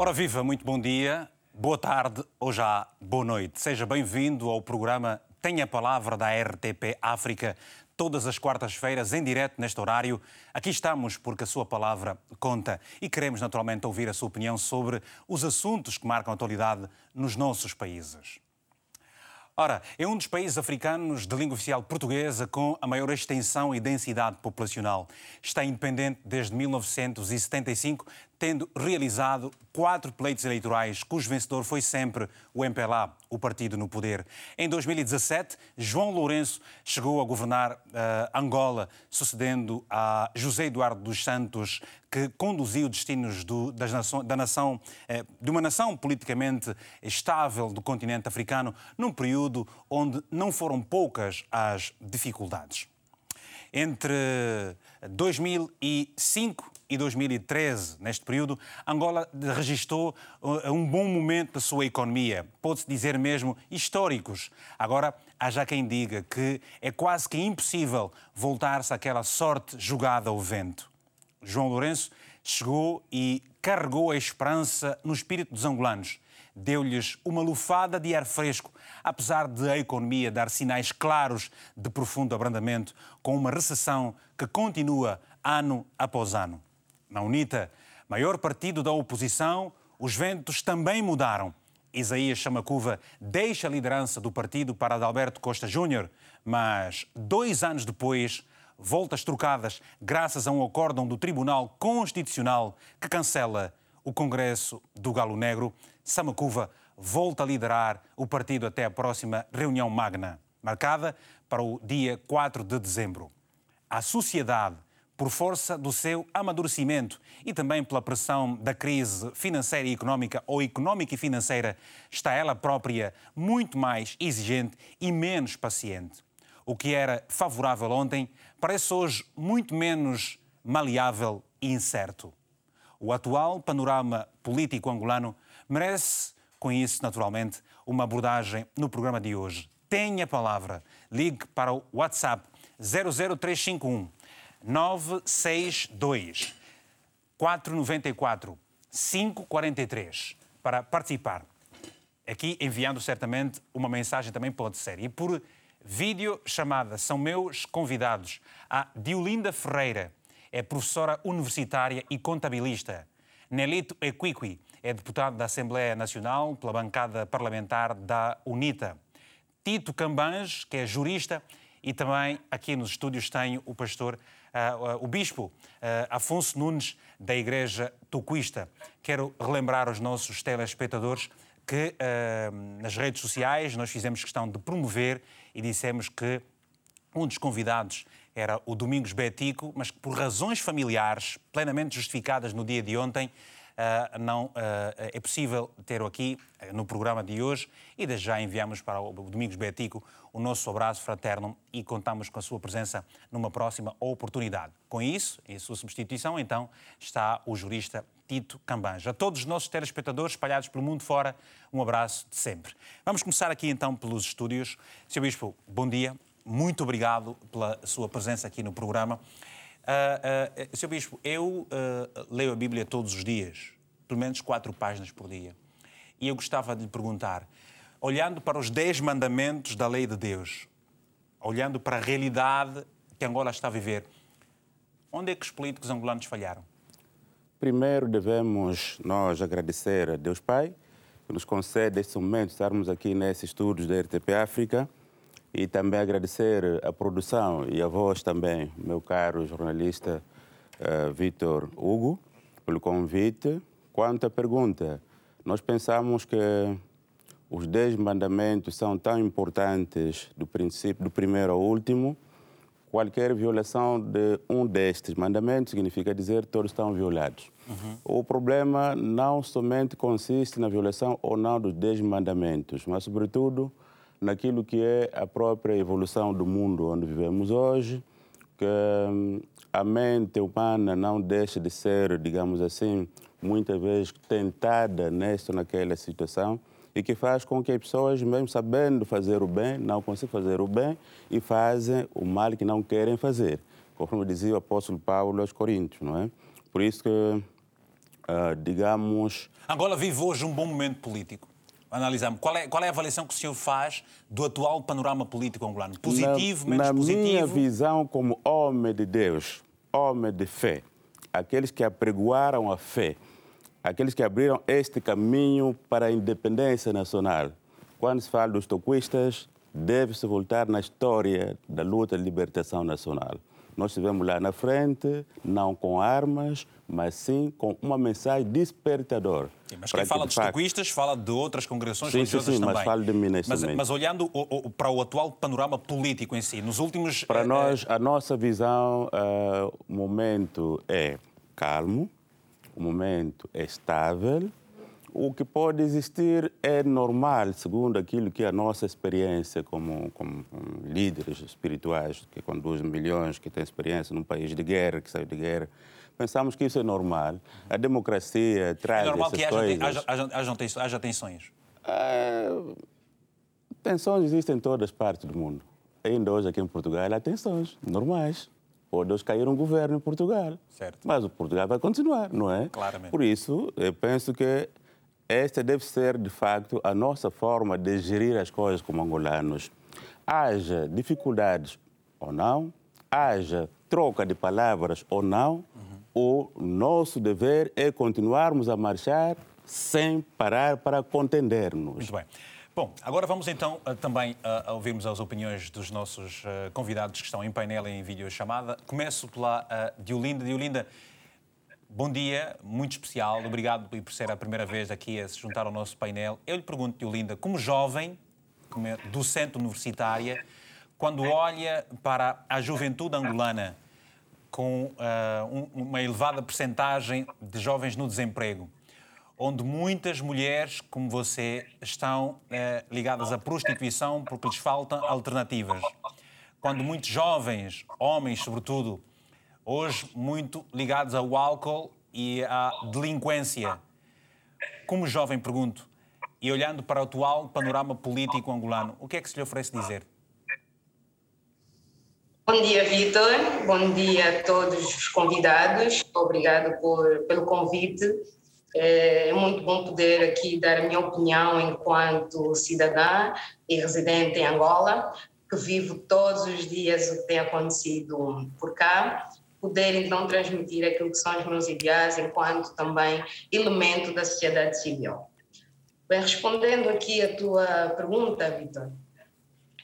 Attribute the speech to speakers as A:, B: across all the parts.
A: Ora viva, muito bom dia, boa tarde ou já boa noite. Seja bem-vindo ao programa Tenha a Palavra da RTP África, todas as quartas-feiras, em direto neste horário. Aqui estamos porque a sua palavra conta e queremos naturalmente ouvir a sua opinião sobre os assuntos que marcam a atualidade nos nossos países. Ora, é um dos países africanos de língua oficial portuguesa com a maior extensão e densidade populacional. Está independente desde 1975, tendo realizado quatro pleitos eleitorais, cujo vencedor foi sempre o MPLA, o partido no poder. Em 2017, João Lourenço chegou a governar uh, Angola, sucedendo a José Eduardo dos Santos, que conduziu destinos do, nação, da nação, eh, de uma nação politicamente estável do continente africano, num período onde não foram poucas as dificuldades. Entre 2005 e 2013, neste período, Angola registrou uh, um bom momento da sua economia, pode-se dizer mesmo históricos. Agora, há já quem diga que é quase que impossível voltar-se àquela sorte jogada ao vento. João Lourenço chegou e carregou a esperança no espírito dos angolanos. Deu-lhes uma lufada de ar fresco, apesar de a economia dar sinais claros de profundo abrandamento, com uma recessão que continua ano após ano. Na UNITA, maior partido da oposição, os ventos também mudaram. Isaías Chamacuva deixa a liderança do partido para Adalberto Costa Júnior, mas dois anos depois, voltas trocadas graças a um acórdão do Tribunal Constitucional que cancela o Congresso do Galo Negro, Samacuva volta a liderar o partido até a próxima reunião magna, marcada para o dia 4 de dezembro. A sociedade por força do seu amadurecimento e também pela pressão da crise financeira e económica ou económica e financeira, está ela própria muito mais exigente e menos paciente. O que era favorável ontem parece hoje muito menos maleável e incerto. O atual panorama político angolano merece, com isso, naturalmente, uma abordagem no programa de hoje. Tenha a palavra. Ligue para o WhatsApp 00351 962 494 543 para participar. Aqui enviando certamente uma mensagem também pode ser. E por vídeo chamada são meus convidados a Diolinda Ferreira, é professora universitária e contabilista. Nelito Equiqui é deputado da Assembleia Nacional pela bancada parlamentar da UNITA. Tito Cambange, que é jurista, e também aqui nos estúdios tenho o pastor o bispo uh, Afonso Nunes, da Igreja Tocuista. Quero relembrar aos nossos telespectadores que nas redes sociais nós fizemos questão de promover e dissemos que um dos convidados era o Domingos Betico, mas que por razões familiares plenamente justificadas no dia de ontem, uh, não uh, é possível ter-o aqui uh, no programa de hoje e desde já enviamos para o Domingos Betico o nosso abraço fraterno e contamos com a sua presença numa próxima oportunidade. Com isso, em sua substituição, então, está o jurista Tito Cambanja. A todos os nossos telespectadores espalhados pelo mundo fora, um abraço de sempre. Vamos começar aqui então pelos estúdios. Sr. Bispo, bom dia. Muito obrigado pela sua presença aqui no programa. Uh, uh, Sr. Bispo, eu uh, leio a Bíblia todos os dias, pelo menos quatro páginas por dia. E eu gostava de lhe perguntar, olhando para os dez mandamentos da lei de Deus, olhando para a realidade que Angola está a viver, onde é que os políticos angolanos falharam?
B: Primeiro devemos nós agradecer a Deus Pai, que nos concede este momento estarmos aqui nesses estudos da RTP África e também agradecer a produção e a voz também, meu caro jornalista uh, Vitor Hugo, pelo convite. Quanto à pergunta, nós pensamos que os dez mandamentos são tão importantes do princípio do primeiro ao último. Qualquer violação de um destes mandamentos significa dizer que todos estão violados. Uhum. O problema não somente consiste na violação ou não dos dez mandamentos, mas, sobretudo, naquilo que é a própria evolução do mundo onde vivemos hoje, que hum, a mente humana não deixa de ser, digamos assim, muitas vezes tentada nesta ou naquela situação e que faz com que as pessoas, mesmo sabendo fazer o bem, não consigam fazer o bem e fazem o mal que não querem fazer, conforme dizia o apóstolo Paulo aos Coríntios, não é? Por isso que uh, digamos.
A: Angola vive hoje um bom momento político. Analisamos. Qual é, qual é a avaliação que o senhor faz do atual panorama político angolano? Positivo,
B: na,
A: menos
B: na
A: positivo?
B: Na minha visão, como homem de Deus, homem de fé, aqueles que apregoaram a fé, aqueles que abriram este caminho para a independência nacional. Quando se fala dos toquistas, deve-se voltar na história da luta de libertação nacional. Nós estivemos lá na frente, não com armas, mas sim com uma mensagem despertadora.
A: Sim, mas quem fala que, de dos fala de outras congregações
B: sim,
A: religiosas
B: sim, sim,
A: também.
B: mas falo de mim
A: mas, mas olhando o, o, para o atual panorama político em si, nos últimos...
B: Para uh, nós, a nossa visão, uh, o momento é calmo, o momento é estável, o que pode existir é normal, segundo aquilo que é a nossa experiência como, como, líderes espirituais, que conduzem milhões, que têm experiência num país de guerra, que saiu de guerra. Pensamos que isso é normal. A democracia traz
A: é normal que
B: coisas.
A: Haja, haja, haja, haja tensões?
B: É, tensões existem em todas as partes do mundo. Ainda hoje aqui em Portugal há tensões normais. Pode hoje cair um governo em Portugal.
A: Certo.
B: Mas o Portugal vai continuar, não é?
A: Claramente.
B: Por isso, eu penso que esta deve ser, de facto, a nossa forma de gerir as coisas como angolanos. Haja dificuldades ou não, haja troca de palavras ou não, uhum. o nosso dever é continuarmos a marchar sem parar para contendermos.
A: Muito bem. Bom, agora vamos então também a ouvirmos as opiniões dos nossos convidados que estão em painel em videochamada. Começo pela Diolinda. Diolinda, Bom dia, muito especial. Obrigado por ser a primeira vez aqui a se juntar ao nosso painel. Eu lhe pergunto, Olinda, como jovem, como é docente universitária, quando olha para a juventude angolana com uh, um, uma elevada percentagem de jovens no desemprego, onde muitas mulheres, como você, estão uh, ligadas à prostituição porque lhes faltam alternativas, quando muitos jovens, homens sobretudo, hoje muito ligados ao álcool e à delinquência. Como jovem, pergunto, e olhando para o atual panorama político angolano, o que é que se lhe oferece dizer?
C: Bom dia, Vitor. Bom dia a todos os convidados. Obrigado por, pelo convite. É muito bom poder aqui dar a minha opinião enquanto cidadã e residente em Angola, que vivo todos os dias o que tem acontecido por cá poder então transmitir aquilo que são os meus ideais enquanto também elemento da sociedade civil. Bem, respondendo aqui a tua pergunta, Vitor,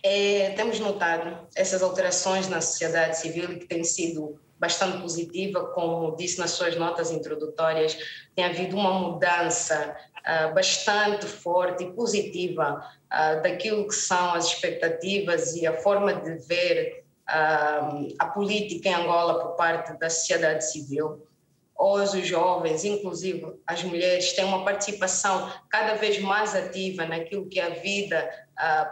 C: é, temos notado essas alterações na sociedade civil que têm sido bastante positiva, como disse nas suas notas introdutórias, tem havido uma mudança uh, bastante forte e positiva uh, daquilo que são as expectativas e a forma de ver a política em Angola por parte da sociedade civil. Hoje, os jovens, inclusive as mulheres, têm uma participação cada vez mais ativa naquilo que é a vida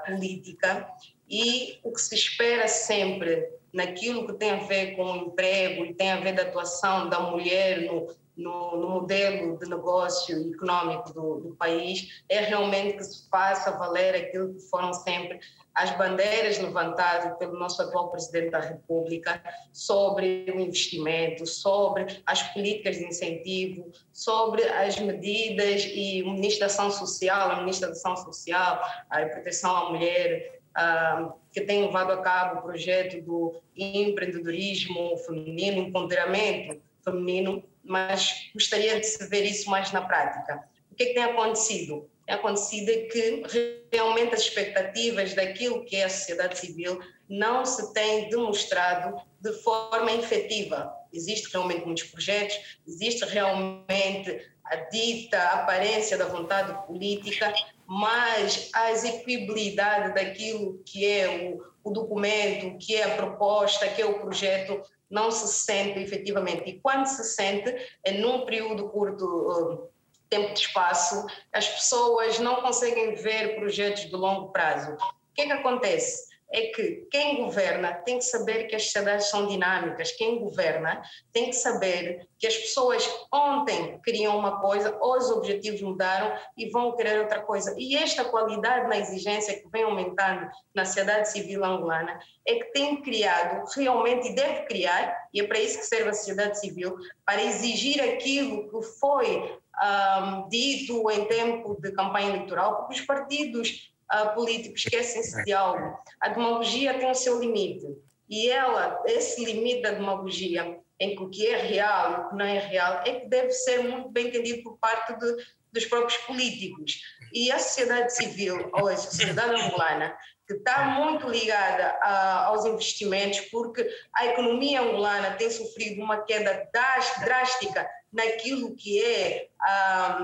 C: política e o que se espera sempre naquilo que tem a ver com o emprego tem a ver da atuação da mulher no, no, no modelo de negócio econômico do, do, país é realmente que se faça valer aquilo que foram sempre as bandeiras levantadas pelo nosso atual presidente da República sobre o investimento, sobre as políticas de incentivo, sobre as medidas e o Ministro da Ação Social, a Ministra da Ação Social, a proteção à mulher, uh, que tem levado a cabo o projeto do empreendedorismo feminino, empoderamento feminino, mas gostaria de se ver isso mais na prática. O que, é que tem acontecido? Tem acontecido é que realmente as expectativas daquilo que é a sociedade civil não se têm demonstrado de forma efetiva. Existem realmente muitos projetos, existe realmente a dita aparência da vontade política, mas a execuibilidade daquilo que é o, o documento, que é a proposta, que é o projeto, não se sente efetivamente. E quando se sente, é num período curto tempo de espaço, as pessoas não conseguem ver projetos de longo prazo. O que é que acontece? É que quem governa tem que saber que as sociedades são dinâmicas, quem governa tem que saber que as pessoas ontem queriam uma coisa, os objetivos mudaram e vão querer outra coisa. E esta qualidade na exigência que vem aumentando na sociedade civil angolana é que tem criado realmente e deve criar, e é para isso que serve a sociedade civil, para exigir aquilo que foi um, dito em tempo de campanha eleitoral, porque os partidos uh, políticos esquecem-se de algo. A demagogia tem o seu limite. E ela, esse limite da demagogia, em que o que é real e o que não é real, é que deve ser muito bem entendido por parte de, dos próprios políticos. E a sociedade civil, hoje, a sociedade angolana, que está muito ligada a, aos investimentos, porque a economia angolana tem sofrido uma queda drástica naquilo que é,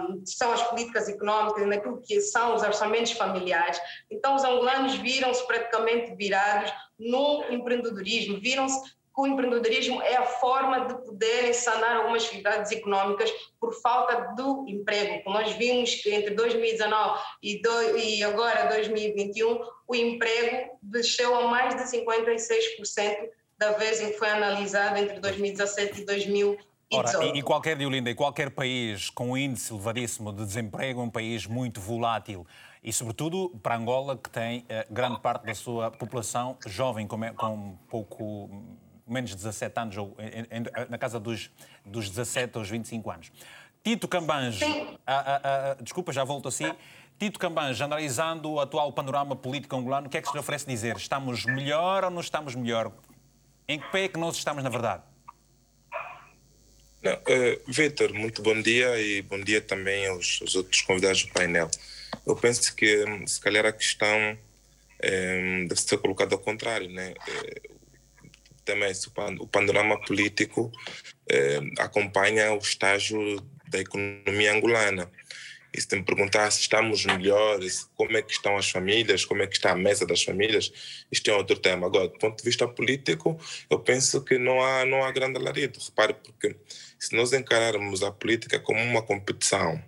C: um, são as políticas económicas, naquilo que são os orçamentos familiares. Então, os angolanos viram-se praticamente virados no empreendedorismo, viram-se que o empreendedorismo é a forma de poderem sanar algumas dificuldades económicas por falta do emprego. Nós vimos que entre 2019 e, do, e agora 2021, o emprego desceu a mais de 56% da vez em que foi analisado entre 2017 e 2020.
A: Ora, e, e qualquer, Diolinda, e qualquer país com um índice elevadíssimo de desemprego é um país muito volátil. E, sobretudo, para Angola, que tem eh, grande parte da sua população jovem, com, com pouco menos de 17 anos, ou em, em, na casa dos, dos 17 aos 25 anos. Tito Cambange, desculpa, já volto assim. Tito Cambange, analisando o atual panorama político angolano, o que é que se lhe oferece dizer? Estamos melhor ou não estamos melhor? Em que pé é que nós estamos, na verdade?
D: Uh, Vitor, muito bom dia e bom dia também aos, aos, outros convidados do painel. Eu penso que, se calhar, a questão um, deve ser colocada ao contrário. Né? Uh, também o panorama político acompanha o estágio da economia angolana. E se me perguntar se estamos melhores, como é que estão as famílias, como é que está a mesa das famílias, isto é outro tema. Agora, do ponto de vista político, eu penso que não há, não há grande alarido. Repare, porque se nós encararmos a política como uma competição,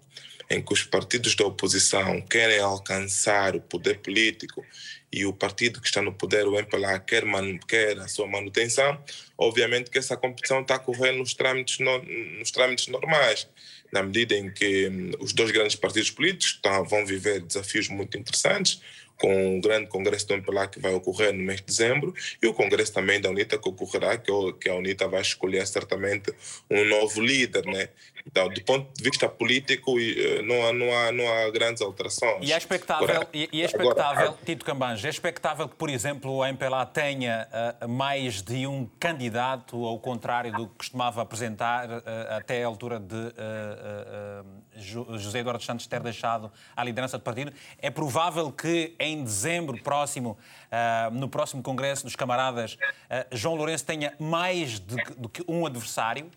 D: em que os partidos da oposição querem alcançar o poder político e o partido que está no poder, o MPLA, quer, quer a sua manutenção, obviamente que essa competição está a correr nos trâmites, no, nos trâmites normais na medida em que hum, os dois grandes partidos políticos tá, vão viver desafios muito interessantes, com o grande congresso do MPLA que vai ocorrer no mês de dezembro e o congresso também da UNITA que ocorrerá, que a UNITA vai escolher certamente um novo líder, né? Então, do ponto de vista político, eh, não há, não há, não há grandes alterações.
A: E é expectável, agora, e, é expectável agora, Tito Cambange, é expectável que, por exemplo, o MPLA tenha uh, mais de um candidato, ao contrário do que costumava apresentar uh, até a altura de uh, José Eduardo Santos ter deixado a liderança do partido. É provável que em dezembro próximo, no próximo Congresso dos Camaradas, João Lourenço tenha mais do que um adversário?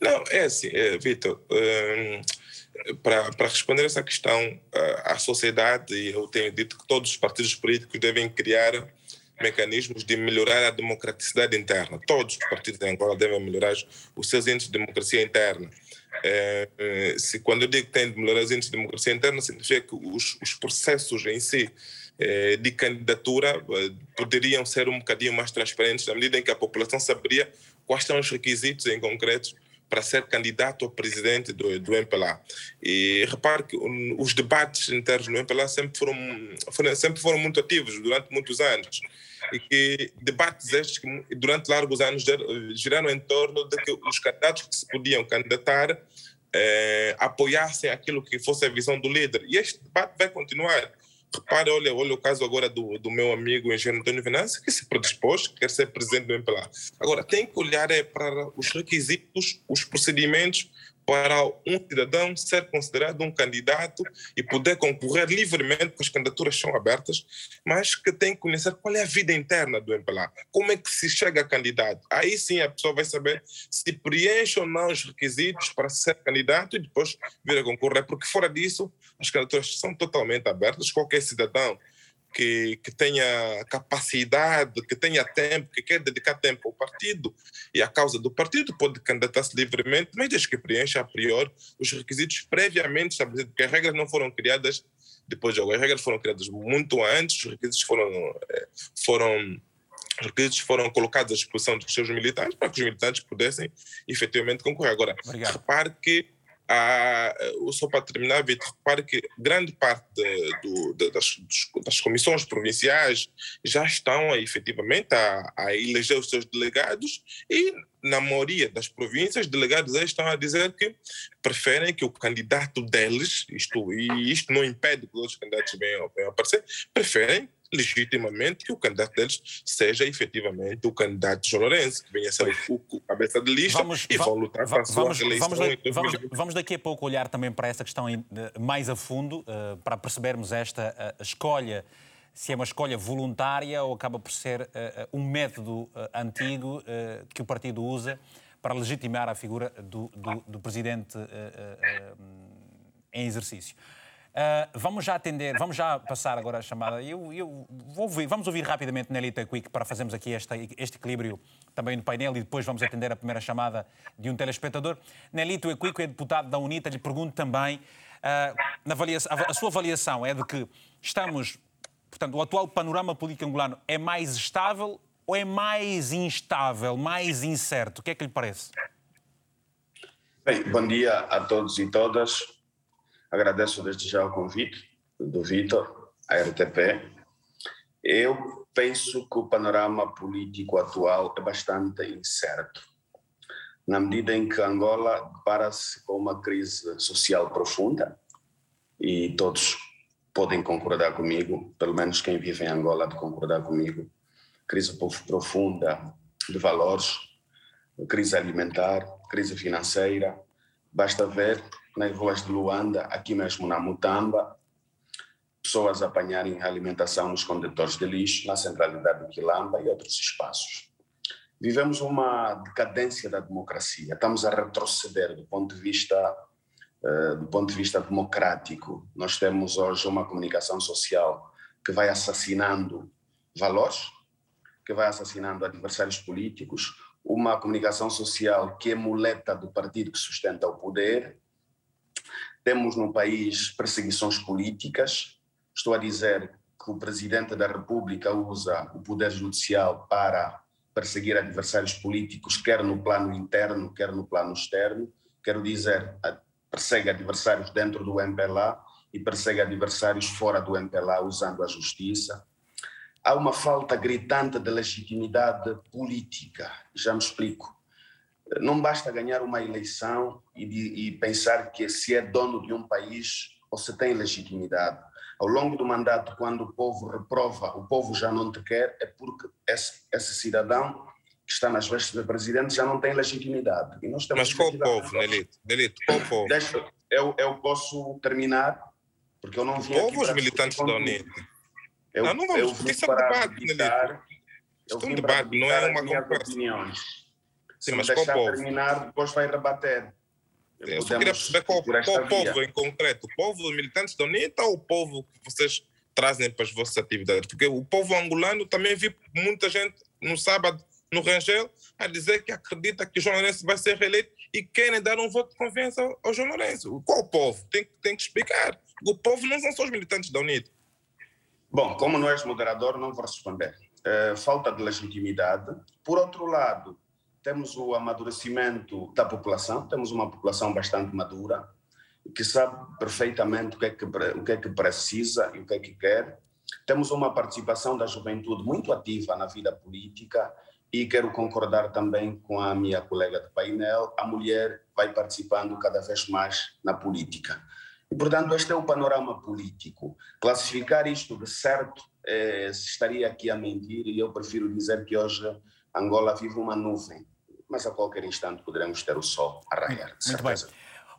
D: Não, é assim, é, Vitor, um, para, responder essa questão, a sociedade, e eu tenho dito que todos os partidos políticos devem criar mecanismos de melhorar a democraticidade interna. Todos os partidos em Angola devem melhorar os seus índices de democracia interna. É, se quando eu digo que tem de melhorar os índices de democracia interna, significa que os, os processos em si é, de candidatura é, poderiam ser um bocadinho mais transparentes na medida em que a população saberia quais são os requisitos em concreto para ser candidato a presidente do, do MPLA. E repare que os debates internos no MPLA sempre foram, foram, sempre foram muito ativos durante muitos anos. E que debates estes que durante largos anos giraram em torno de que os candidatos que se podiam candidatar eh, apoiassem aquilo que fosse a visão do líder. E este debate vai continuar. Repare, olha, olha o caso agora do, do meu amigo engenheiro Antônio Venâncio, que se predispôs, que quer ser presidente do MPLA. Agora, tem que olhar é, para os requisitos, os procedimentos para um cidadão ser considerado um candidato e poder concorrer livremente, porque as candidaturas são abertas, mas que tem que conhecer qual é a vida interna do MPLA, como é que se chega a candidato. Aí sim a pessoa vai saber se preenche ou não os requisitos para ser candidato e depois vir a concorrer, porque fora disso as candidaturas são totalmente abertas, qualquer cidadão que, que tenha capacidade, que tenha tempo, que quer dedicar tempo ao partido e à causa do partido, pode candidatar-se livremente, mas desde que preencha a priori os requisitos previamente estabelecidos, porque as regras não foram criadas depois de As regras foram criadas muito antes, os requisitos foram, eh, foram os requisitos foram colocados à disposição dos seus militantes para que os militantes pudessem efetivamente concorrer. Agora, Obrigado. repare que há, só para terminar, Vitor, repare que grande parte de, do, das, das, comissões provinciais já estão efetivamente a, a, eleger os seus delegados e na maioria das províncias, delegados estão a dizer que preferem que o candidato deles, isto, e isto não impede que outros candidatos venham, venham aparecer, preferem legitimamente que o candidato deles seja efetivamente o candidato João Lourenço, que venha a ser o, o cabeça de lista vamos, e vão lutar para a sua vamos,
A: reeleição. Vamos, vamos, vamos, daqui a pouco olhar também para essa questão mais a fundo, uh, para percebermos esta uh, escolha, se é uma escolha voluntária ou acaba por ser uh, um método antigo que o partido usa para legitimar a figura do, do, do presidente em exercício. Uh, vamos já atender, vamos já passar agora a chamada. Eu, eu vou ouvir, vamos ouvir rapidamente Nelita Quick para fazermos aqui este, equilíbrio também no painel e depois vamos atender a primeira chamada de um telespectador. Nelito Equico é deputado da UNITA, lhe pergunto também, uh, na avaliação, a, a sua avaliação é de que estamos, portanto, o atual panorama político angolano é mais estável ou é mais instável, mais incerto? O que é que lhe parece?
E: Bem, bom dia a todos e todas. Agradeço desde já o convite do Vitor, à RTP. Eu penso que o panorama político atual é bastante incerto, na medida em que Angola depara-se com uma crise social profunda, e todos podem concordar comigo, pelo menos quem vive em Angola de concordar comigo, crise profunda de valores, crise alimentar, crise financeira, basta ver nas ruas de Luanda, aqui mesmo na Mutamba, pessoas apanharem alimentação nos condutores de lixo, na centralidade do Quilamba e outros espaços. Vivemos uma decadência da democracia, estamos a retroceder do ponto de vista uh, do ponto de vista democrático. Nós temos hoje uma comunicação social que vai assassinando valores, que vai assassinando adversários políticos, uma comunicação social que é muleta do partido que sustenta o poder temos no país perseguições políticas. Estou a dizer que o presidente da República usa o poder judicial para perseguir adversários políticos, quer no plano interno, quer no plano externo. Quero dizer, persegue adversários dentro do MPLA e persegue adversários fora do MPLA usando a justiça. Há uma falta gritante de legitimidade política. Já me explico. Não basta ganhar uma eleição e, de, e pensar que se é dono de um país ou se tem legitimidade. Ao longo do mandato, quando o povo reprova, o povo já não te quer, é porque esse, esse cidadão que está nas vestes do presidente já não tem legitimidade.
D: E nós Mas qual povo, Nelito? Nelito, qual povo?
E: Deixa, eu, eu posso terminar, porque eu não vim
D: o povo os militantes da UNITA? Eu, não, não vamos, porque isso é um debate, Nelito. Isso é um debate, não é uma conversa. Opiniões.
E: Sim, mas qual povo? terminar, depois vai rebater.
D: Eu só queria perceber qual, qual povo em concreto. O povo dos militantes da UNITA ou o povo que vocês trazem para as vossas atividades? Porque o povo angolano também vi muita gente no sábado no Rangel a dizer que acredita que o João Lourenço vai ser reeleito e querem dar um voto de confiança ao, ao João Lourenço. Qual povo? Tem, tem que explicar. O povo não são só os militantes da UNITA.
E: Bom, como não és moderador, não vou responder. Uh, falta de legitimidade. Por outro lado, temos o amadurecimento da população, temos uma população bastante madura, que sabe perfeitamente o que, é que, o que é que precisa e o que é que quer. Temos uma participação da juventude muito ativa na vida política e quero concordar também com a minha colega de painel, a mulher vai participando cada vez mais na política. E, portanto, este é o panorama político. Classificar isto de certo eh, estaria aqui a mentir e eu prefiro dizer que hoje Angola vive uma nuvem, mas a qualquer instante poderemos ter o sol a raiar.
A: Muito bem.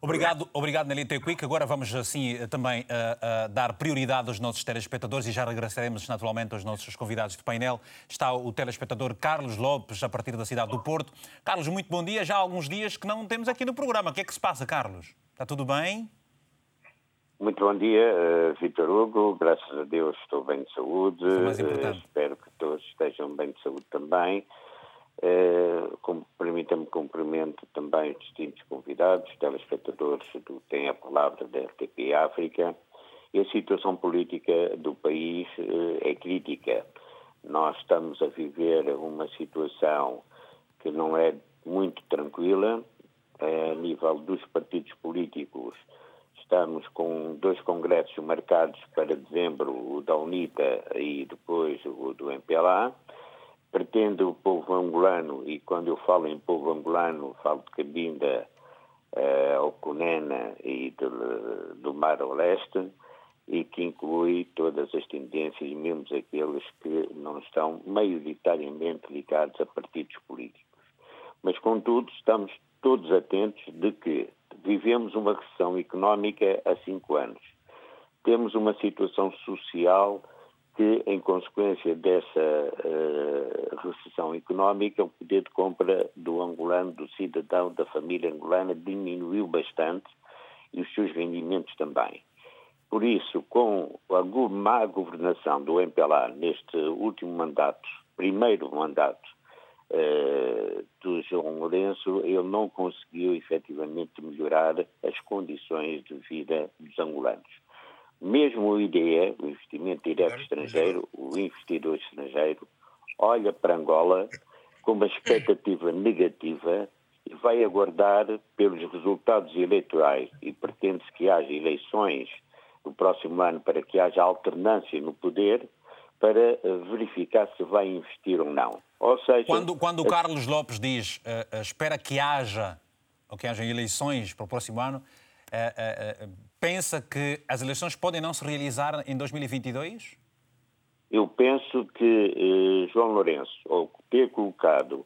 A: Obrigado, obrigado Nelita Quick. Agora vamos assim também uh, uh, dar prioridade aos nossos telespectadores e já regressaremos naturalmente aos nossos convidados de painel. Está o telespectador Carlos Lopes, a partir da cidade do Porto. Carlos, muito bom dia. Já há alguns dias que não temos aqui no programa. O que é que se passa, Carlos? Está tudo bem?
F: Muito bom dia, uh, Vitor Hugo. Graças a Deus estou bem de saúde. Uh, espero que todos estejam bem de saúde também. Uh, Permita-me cumprimento também os distintos convidados, telespectadores do Tem a Palavra da RTP África. E a situação política do país uh, é crítica. Nós estamos a viver uma situação que não é muito tranquila a nível dos partidos políticos Estamos com dois congressos marcados para dezembro, o da UNITA e depois o do MPLA. Pretende o povo angolano, e quando eu falo em povo angolano, falo de Cabinda, uh, Oconena e de, do Mar ao Leste, e que inclui todas as tendências, mesmo aqueles que não estão maioritariamente ligados a partidos políticos. Mas, contudo, estamos todos atentos de que vivemos uma recessão económica há cinco anos. Temos uma situação social que, em consequência dessa uh, recessão económica, o poder de compra do angolano, do cidadão, da família angolana diminuiu bastante e os seus rendimentos também. Por isso, com a má governação do MPLA neste último mandato, primeiro mandato, uh, do João Lourenço, ele não conseguiu efetivamente melhorar as condições de vida dos angolanos. Mesmo o IDE, o investimento direto estrangeiro, o investidor estrangeiro, olha para Angola com uma expectativa negativa e vai aguardar pelos resultados eleitorais e pretende-se que haja eleições no próximo ano para que haja alternância no poder para verificar se vai investir ou não. Ou seja,
A: quando, quando o Carlos Lopes diz uh, uh, espera que haja ou que haja eleições para o próximo ano, uh, pensa que as eleições podem não se realizar em 2022?
F: Eu penso que João Lourenço, ao ter colocado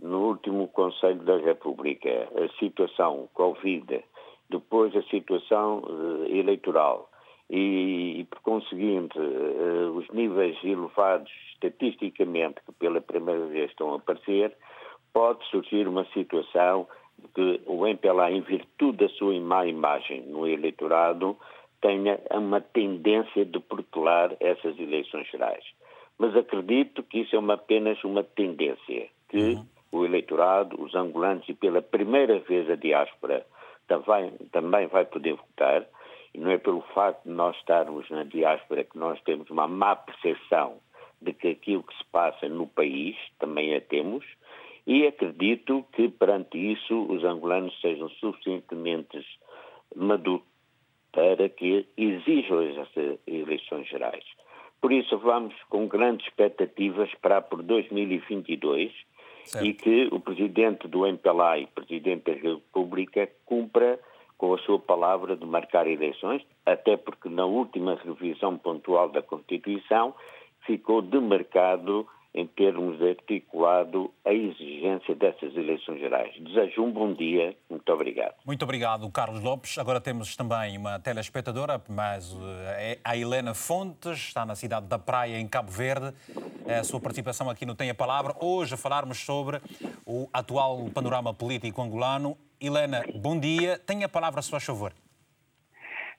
F: no último Conselho da República a situação Covid, depois a situação eleitoral, e, e por conseguinte, uh, os níveis elevados estatisticamente que pela primeira vez estão a aparecer, pode surgir uma situação que o MPLA, em virtude da sua má imagem no eleitorado, tenha uma tendência de protelar essas eleições gerais. Mas acredito que isso é uma, apenas uma tendência, que uhum. o eleitorado, os angolanos e pela primeira vez a diáspora também, também vai poder votar, e não é pelo facto de nós estarmos na diáspora que nós temos uma má percepção de que aquilo que se passa no país também a temos, e acredito que perante isso os angolanos sejam suficientemente maduros para que exijam essas eleições gerais. Por isso vamos com grandes expectativas para por 2022 certo. e que o Presidente do MPLA e Presidente da República cumpra com a sua palavra de marcar eleições, até porque na última revisão pontual da Constituição ficou demarcado em termos articulado a exigência dessas eleições gerais. Desejo um bom dia, muito obrigado.
A: Muito obrigado, Carlos Lopes. Agora temos também uma telespectadora, mas eh, é a Helena Fontes, está na cidade da Praia, em Cabo Verde. A sua participação aqui no Tem a Palavra. Hoje a falarmos sobre o atual panorama político angolano Helena, bom dia. Tenha a palavra a seu favor.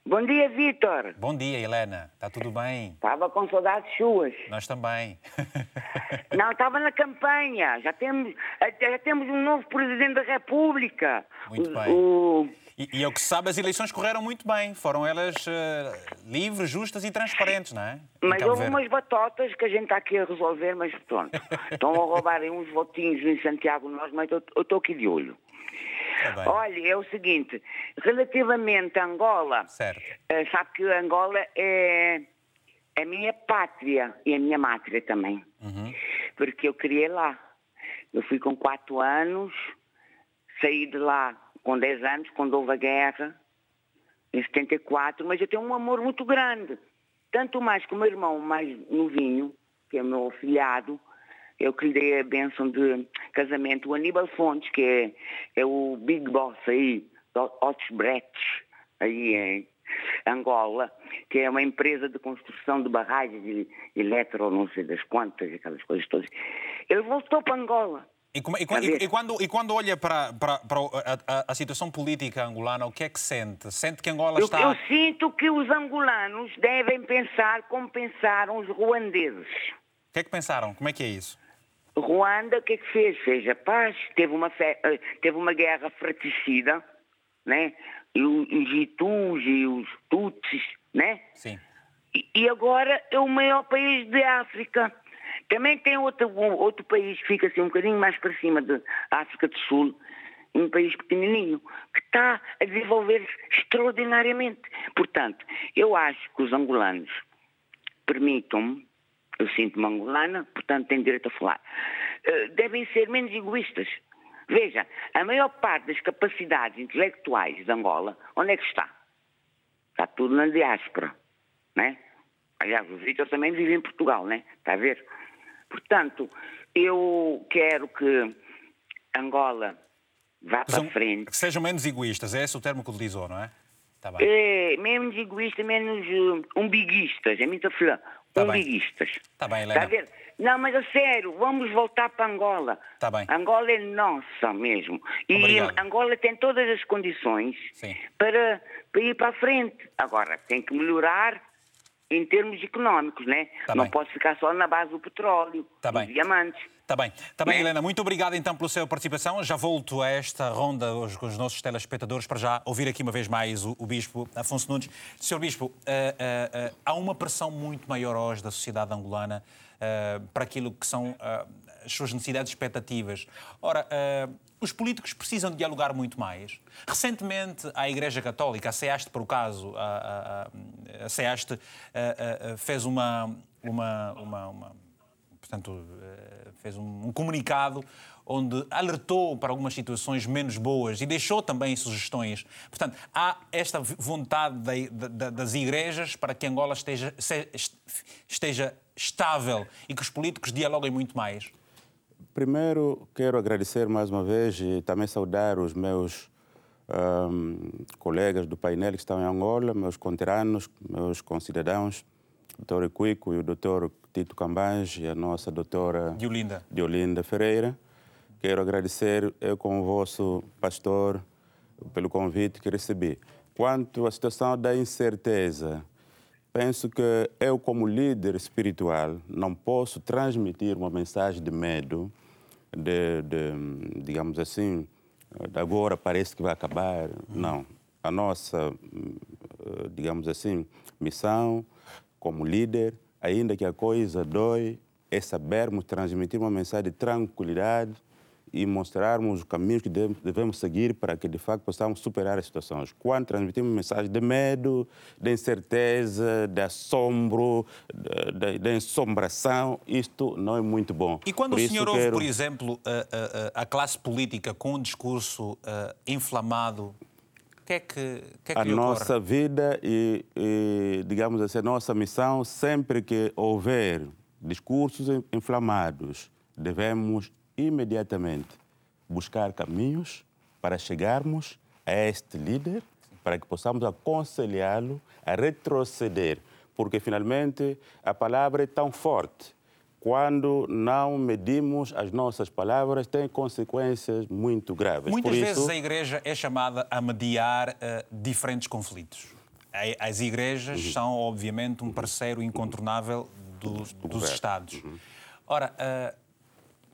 G: Bom dia, Vitor.
A: Bom dia, Helena. Está tudo bem?
G: Estava com saudades suas.
A: Nós também.
G: Não, estava na campanha. Já temos, já temos um novo Presidente da República.
A: Muito o, bem. O... E, e é o que se sabe, as eleições correram muito bem. Foram elas uh, livres, justas e transparentes, não é?
G: Mas houve umas batotas que a gente está aqui a resolver, mas pronto. Estão a roubarem uns votinhos em Santiago Nós, mas eu estou aqui de olho. Tá Olha, é o seguinte, relativamente a Angola, certo. Uh, sabe que Angola é a minha pátria e a minha mátria também. Uhum. Porque eu criei lá. Eu fui com quatro anos, saí de lá com 10 anos, quando houve a guerra, em 74, mas eu tenho um amor muito grande. Tanto mais que o meu irmão mais novinho, que é meu afilhado, eu que lhe dei a bênção de casamento, o Aníbal Fontes, que é, é o Big Boss aí, Otesbrecht, aí em Angola, que é uma empresa de construção de barragens de eletro, não sei das quantas, aquelas coisas todas. Ele voltou para Angola.
A: E, como, e, e, e, quando, e quando olha para, para, para a, a, situação política angolana, o que é que sente? Sente que Angola
G: eu,
A: está...
G: Eu sinto que os angolanos devem pensar como pensaram os ruandeses.
A: O que é que pensaram? Como é que é isso?
G: Ruanda, o que é que fez? Fez a paz, teve uma, fe... Eh, teve uma guerra fratricida, né? E os Itus e os Tutsis, né?
A: Sim.
G: E, e agora é o maior país de África. Também tem outro, outro país que fica assim um bocadinho mais para cima da África do Sul, um país pequenininho, que está a desenvolver-se extraordinariamente. Portanto, eu acho que os angolanos permitam-me, eu sinto-me angolana, portanto tenho direito a falar, eh, devem ser menos egoístas. Veja, a maior parte das capacidades intelectuais de Angola, onde é que está? Está tudo na diáspora, né? Aliás, o Vitor também vive em Portugal, né? Está a ver? Portanto, eu quero que Angola vá para frente.
A: Que sejam menos egoístas, é esse o termo que utilizou, não é?
G: Tá bem. É, menos egoístas, menos uh, umbiguistas, é muito filha. Tá umbiguistas.
A: Está bem, Helena. Está a ver?
G: Não, mas a sério, vamos voltar para Angola.
A: Está bem.
G: Angola é nossa mesmo. E
A: Obrigado.
G: Angola tem todas as condições para, para ir para a frente. Agora, tem que melhorar em termos económicos, né?
A: Tá
G: não
A: bem.
G: pode ficar só na base do petróleo,
A: tá
G: dos
A: bem.
G: diamantes.
A: Está bem. Está bem, Helena. Muito obrigado então pela sua participação. Já volto a esta ronda com os nossos telespectadores para já ouvir aqui uma vez mais o, o Bispo Afonso Nunes. Sr. Bispo, uh, uh, uh, há uma pressão muito maior hoje da sociedade angolana para aquilo que são as suas necessidades e expectativas. Ora, os políticos precisam dialogar muito mais. Recentemente, a Igreja Católica, a SEASTE, por o caso, a, a, a SEASTE fez uma, uma, uma, uma portanto, fez um, comunicado onde alertou para algumas situações menos boas e deixou também sugestões. Portanto, há esta vontade de, de, das igrejas para que Angola esteja, esteja estável e que os políticos dialoguem muito mais.
B: Primeiro, quero agradecer mais uma vez e também saudar os meus um, colegas do painel que estão em Angola, meus conterrâneos, meus concidadãos, o Dr. Cuico e o Dr. Tito Cambange e a nossa doutora
A: Diolinda.
B: Diolinda Ferreira. Quero agradecer eu como vosso pastor pelo convite que recebi. Quanto à situação da incerteza, penso que eu como líder espiritual não posso transmitir uma mensagem de medo, de, de digamos assim, de agora parece que vai acabar. Não. A nossa, digamos assim, missão como líder ainda que a coisa dói, é sabermos transmitir uma mensagem de tranquilidade e mostrarmos os caminhos que devemos seguir para que, de facto, possamos superar as situações. Quando transmitimos mensagem de medo, de incerteza, de assombro, de, de, ensombração, isto não é muito bom.
A: E quando por o senhor ouve, quero... por exemplo, a, a, a, classe política com um discurso inflamado o que é que, que, é que
B: a nossa vida e, e, digamos assim, a nossa missão, sempre que houver discursos inflamados, devemos imediatamente buscar caminhos para chegarmos a este líder, para que possamos aconselhá-lo a retroceder, porque finalmente a palavra é tão forte quando não medimos as nossas palavras, tem consequências muito graves.
A: Muitas Por vezes isso... a Igreja é chamada a mediar uh, diferentes conflitos. As igrejas uhum. são, obviamente, um parceiro incontornável dos, dos Estados. Uhum. Ora, uh,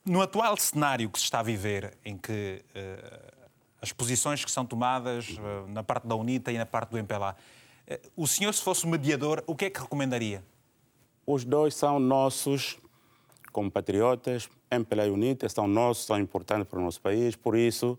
A: no atual cenário que se está a viver, em que uh, as posições que são tomadas na parte da UNITA e na parte do MPLA, o senhor, se fosse mediador, o que é que recomendaria?
B: Os dois são nossos como patriotas, MPLA e UNITA são nossos, são importantes para o nosso país, por isso,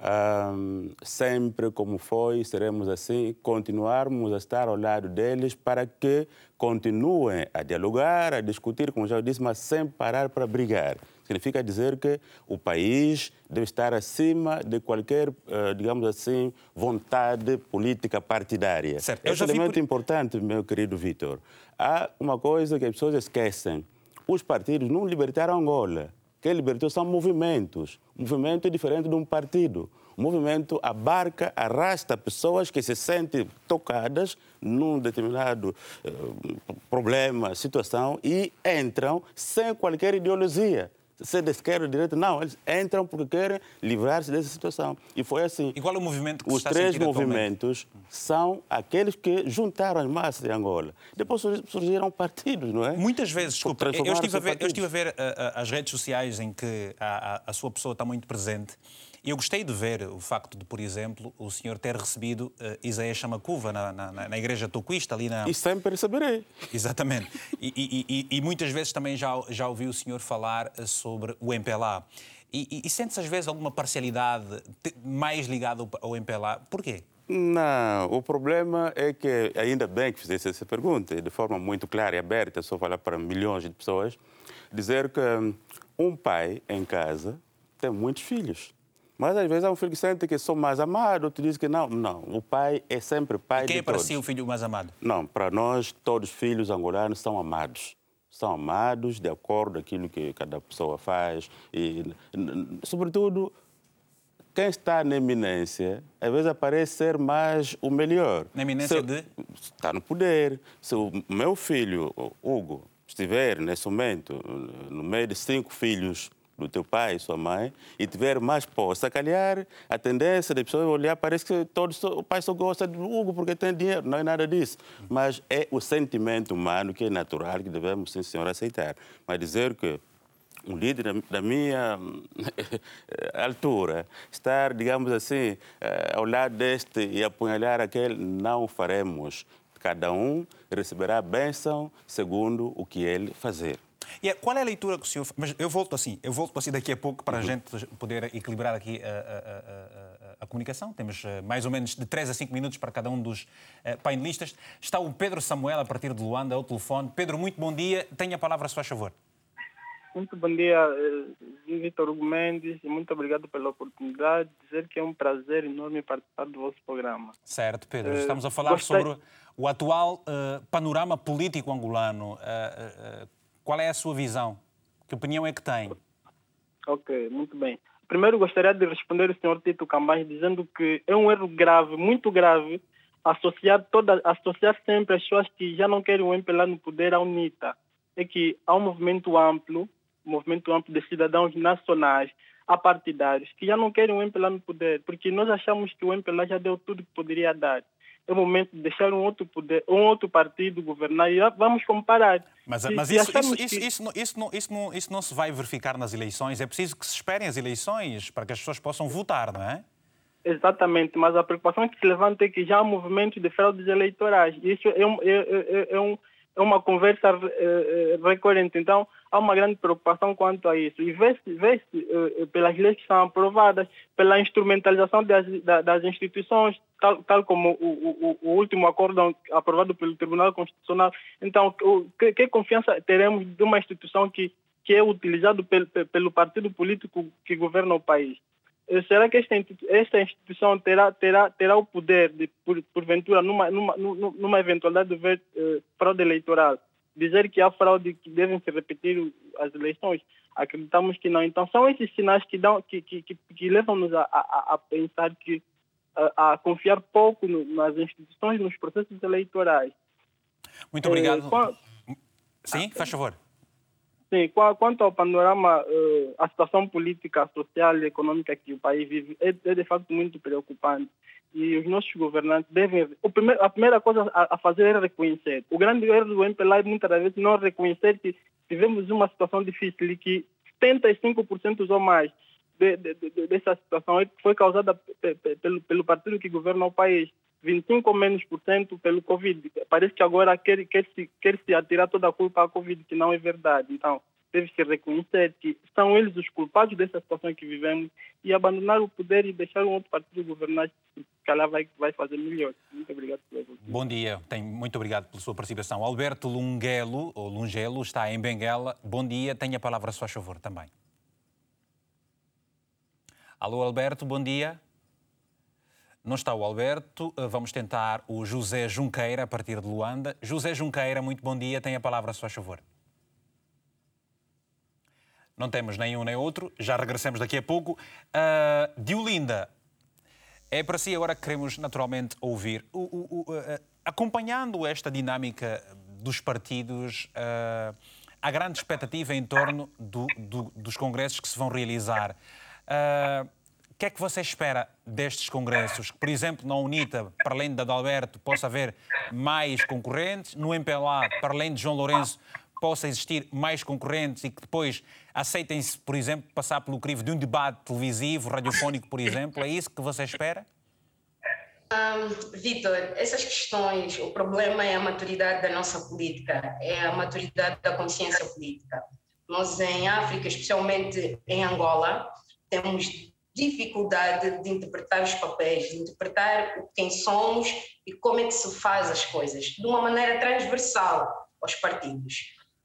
B: um, sempre como foi, seremos assim, continuarmos a estar ao lado deles para que continuem a dialogar, a discutir, como já disse, mas sem parar para brigar. Significa dizer que o país deve estar acima de qualquer, uh, digamos assim, vontade política partidária.
A: Certo.
B: É um elemento por... importante, meu querido Vitor. Há uma coisa que as pessoas esquecem os partidos não libertaram Angola. Quem libertou são movimentos. Um movimento é diferente de um partido. O movimento abarca, arrasta pessoas que se sentem tocadas num determinado uh, problema, situação e entram sem qualquer ideologia. Ser de esquerda ou de direita, não, eles entram porque querem livrar-se dessa situação. E foi assim.
A: E qual é o movimento que
B: Os
A: está
B: três movimentos são aqueles que juntaram as massas de Angola. Depois surgiram partidos, não é?
A: Muitas vezes, desculpa, eu estive, a ver, eu estive a ver uh, as redes sociais em que a, a, a sua pessoa está muito presente eu gostei de ver o facto de, por exemplo, o senhor ter recebido uh, Isaías Chamacuva na, na, na igreja toquista ali na...
B: E sempre saberei.
A: Exatamente. E, e, e, e, muitas vezes também já, já ouvi o senhor falar eh, sobre o MPLA. E, e sente-se às vezes alguma parcialidade mais ligada ao MPLA? Porquê?
B: Não, o problema é que, ainda bem que fizesse essa pergunta, de forma muito clara e aberta, só falar para milhões de pessoas, dizer que um pai em casa tem muitos filhos. Mas às vezes há um filho que sente que sou mais amado, outro diz que não. Não, o pai é sempre pai
A: e quem
B: de
A: é para
B: todos.
A: si o filho mais amado?
B: Não, para nós todos os filhos angolanos são amados. São amados de acordo com aquilo que cada pessoa faz. E, sobretudo, quem está na eminência, às vezes aparece ser mais o melhor.
A: Na eminência Se, de?
B: Está no poder. Se o meu filho, Hugo, estiver nesse momento no meio de cinco filhos do teu pai sua mãe e tiver mais posse, a calhar a tendência da pessoa olhar parece que todos, o pai só gosta do Hugo porque tem dinheiro, não é nada disso. Mas é o sentimento humano que é natural que devemos, sim senhor, aceitar. Mas dizer que um líder da minha altura, estar, digamos assim, eh, ao lado deste e apunhalar aquele, não faremos. Cada um receberá a bênção segundo o que ele fazer.
A: E é, qual é a leitura que o senhor. Mas eu volto assim, eu volto assim daqui a pouco para uhum. a gente poder equilibrar aqui a, a, a, a, comunicação. Temos eh, mais ou menos de 3 a 5 minutos para cada um dos uh, painelistas. Está o Pedro Samuel a partir de Luanda ao telefone. Pedro, muito bom dia. Tenha a palavra, se faz favor.
H: Muito bom dia, eh, Vitor Hugo Mendes, e muito obrigado pela oportunidade de dizer que é um prazer enorme participar do vosso programa.
A: Certo, Pedro. Estamos a falar Gostei... sobre o atual uh, panorama político angolano. Uh, uh, qual é a sua visão? Que opinião é que tem?
H: Ok, muito bem. Primeiro gostaria de responder o senhor Tito Cambais dizendo que é um erro grave, muito grave, associar, toda, associar sempre as pessoas que já não querem o MPLA no poder à UNITA. É que há um movimento amplo, um movimento amplo de cidadãos nacionais, apartidários, que já não querem o MPLA no poder, porque nós achamos que o MPLA já deu tudo que poderia dar é momento de deixar um outro, poder, um outro partido governar e vamos comparar.
A: Mas, se, mas isso, isso, isso, isso, não, isso, não, isso, não, isso não se vai verificar nas eleições. É preciso que se esperem as eleições para que as pessoas possam votar, não é?
H: Exatamente, mas a preocupação que se levanta é que já há movimentos de fraudes eleitorais. Isso é, um, é, é, é, um, é uma conversa é, recorrente. Então, há uma grande preocupação quanto a isso. E vê-se vê uh, pelas leis que são aprovadas, pela instrumentalização das, das instituições, tal, tal como o, o, o, último acordo aprovado pelo Tribunal Constitucional. Então, que, que, confiança teremos de uma instituição que, que é utilizada pelo, pelo partido político que governa o país? Eh, será que esta, esta instituição terá, terá, terá o poder de, por, porventura, numa, numa, numa eventualidade de ver uh, fraude eleitoral, dizer que há fraude que devem se repetir as eleições, acreditamos que não. Então são esses sinais que, dão, que, que, que, que levam-nos a, a, a, pensar que a, a confiar pouco no, nas instituições, nos processos eleitorais.
A: Muito obrigado. É, qual... Sim, faz favor.
H: Sim, quanto ao panorama, eh, a situação política, social e econômica que o país vive é, é de facto muito preocupante e os nossos governantes devem. A primeira coisa a, fazer é reconhecer. O grande erro do MPLA é muitas vezes não reconhecer que tivemos uma situação difícil e que 75% ou mais de, de, de, dessa situação foi causada pelo, pelo partido que governa o país. 25 ou menos por cento pelo Covid. Parece que agora quer, quer, se, quer se atirar toda a culpa à Covid, que não é verdade. Então, deve-se reconhecer que são eles os culpados dessa situação que vivemos e abandonar o poder e deixar um outro partido governar, que calhar vai, vai fazer melhor. Muito obrigado pela
A: Bom dia, Tem, muito obrigado pela sua participação. Alberto ou Lungelo, está em Benguela. Bom dia, tenha a palavra a sua favor também. Alô, Alberto, bom dia. Não está o Alberto, vamos tentar o José Junqueira, a partir de Luanda. José Junqueira, muito bom dia, tem a palavra a sua favor. Não temos nenhum nem outro, já regressamos daqui a pouco. Uh, Diolinda, é para si agora que queremos naturalmente ouvir. O, o, o, uh, acompanhando esta dinâmica dos partidos, uh, há grande expectativa em torno do, do, dos congressos que se vão realizar. Uh, que é que você espera destes congressos? Que, por exemplo, na UNITA, para além da Adalberto, possa haver mais concorrentes, no MPLA, para além de João Lourenço, possa existir mais concorrentes e que depois aceitem-se, por exemplo, passar pelo crivo de um debate televisivo, radiofónico, por exemplo? É isso que você espera?
C: Um, Vitor, essas questões, o problema é a maturidade da nossa política, é a maturidade da consciência política. Nós, em África, especialmente em Angola, temos dificuldade de interpretar os papéis, de interpretar quem somos e como é que se faz as coisas, de uma maneira transversal aos partidos.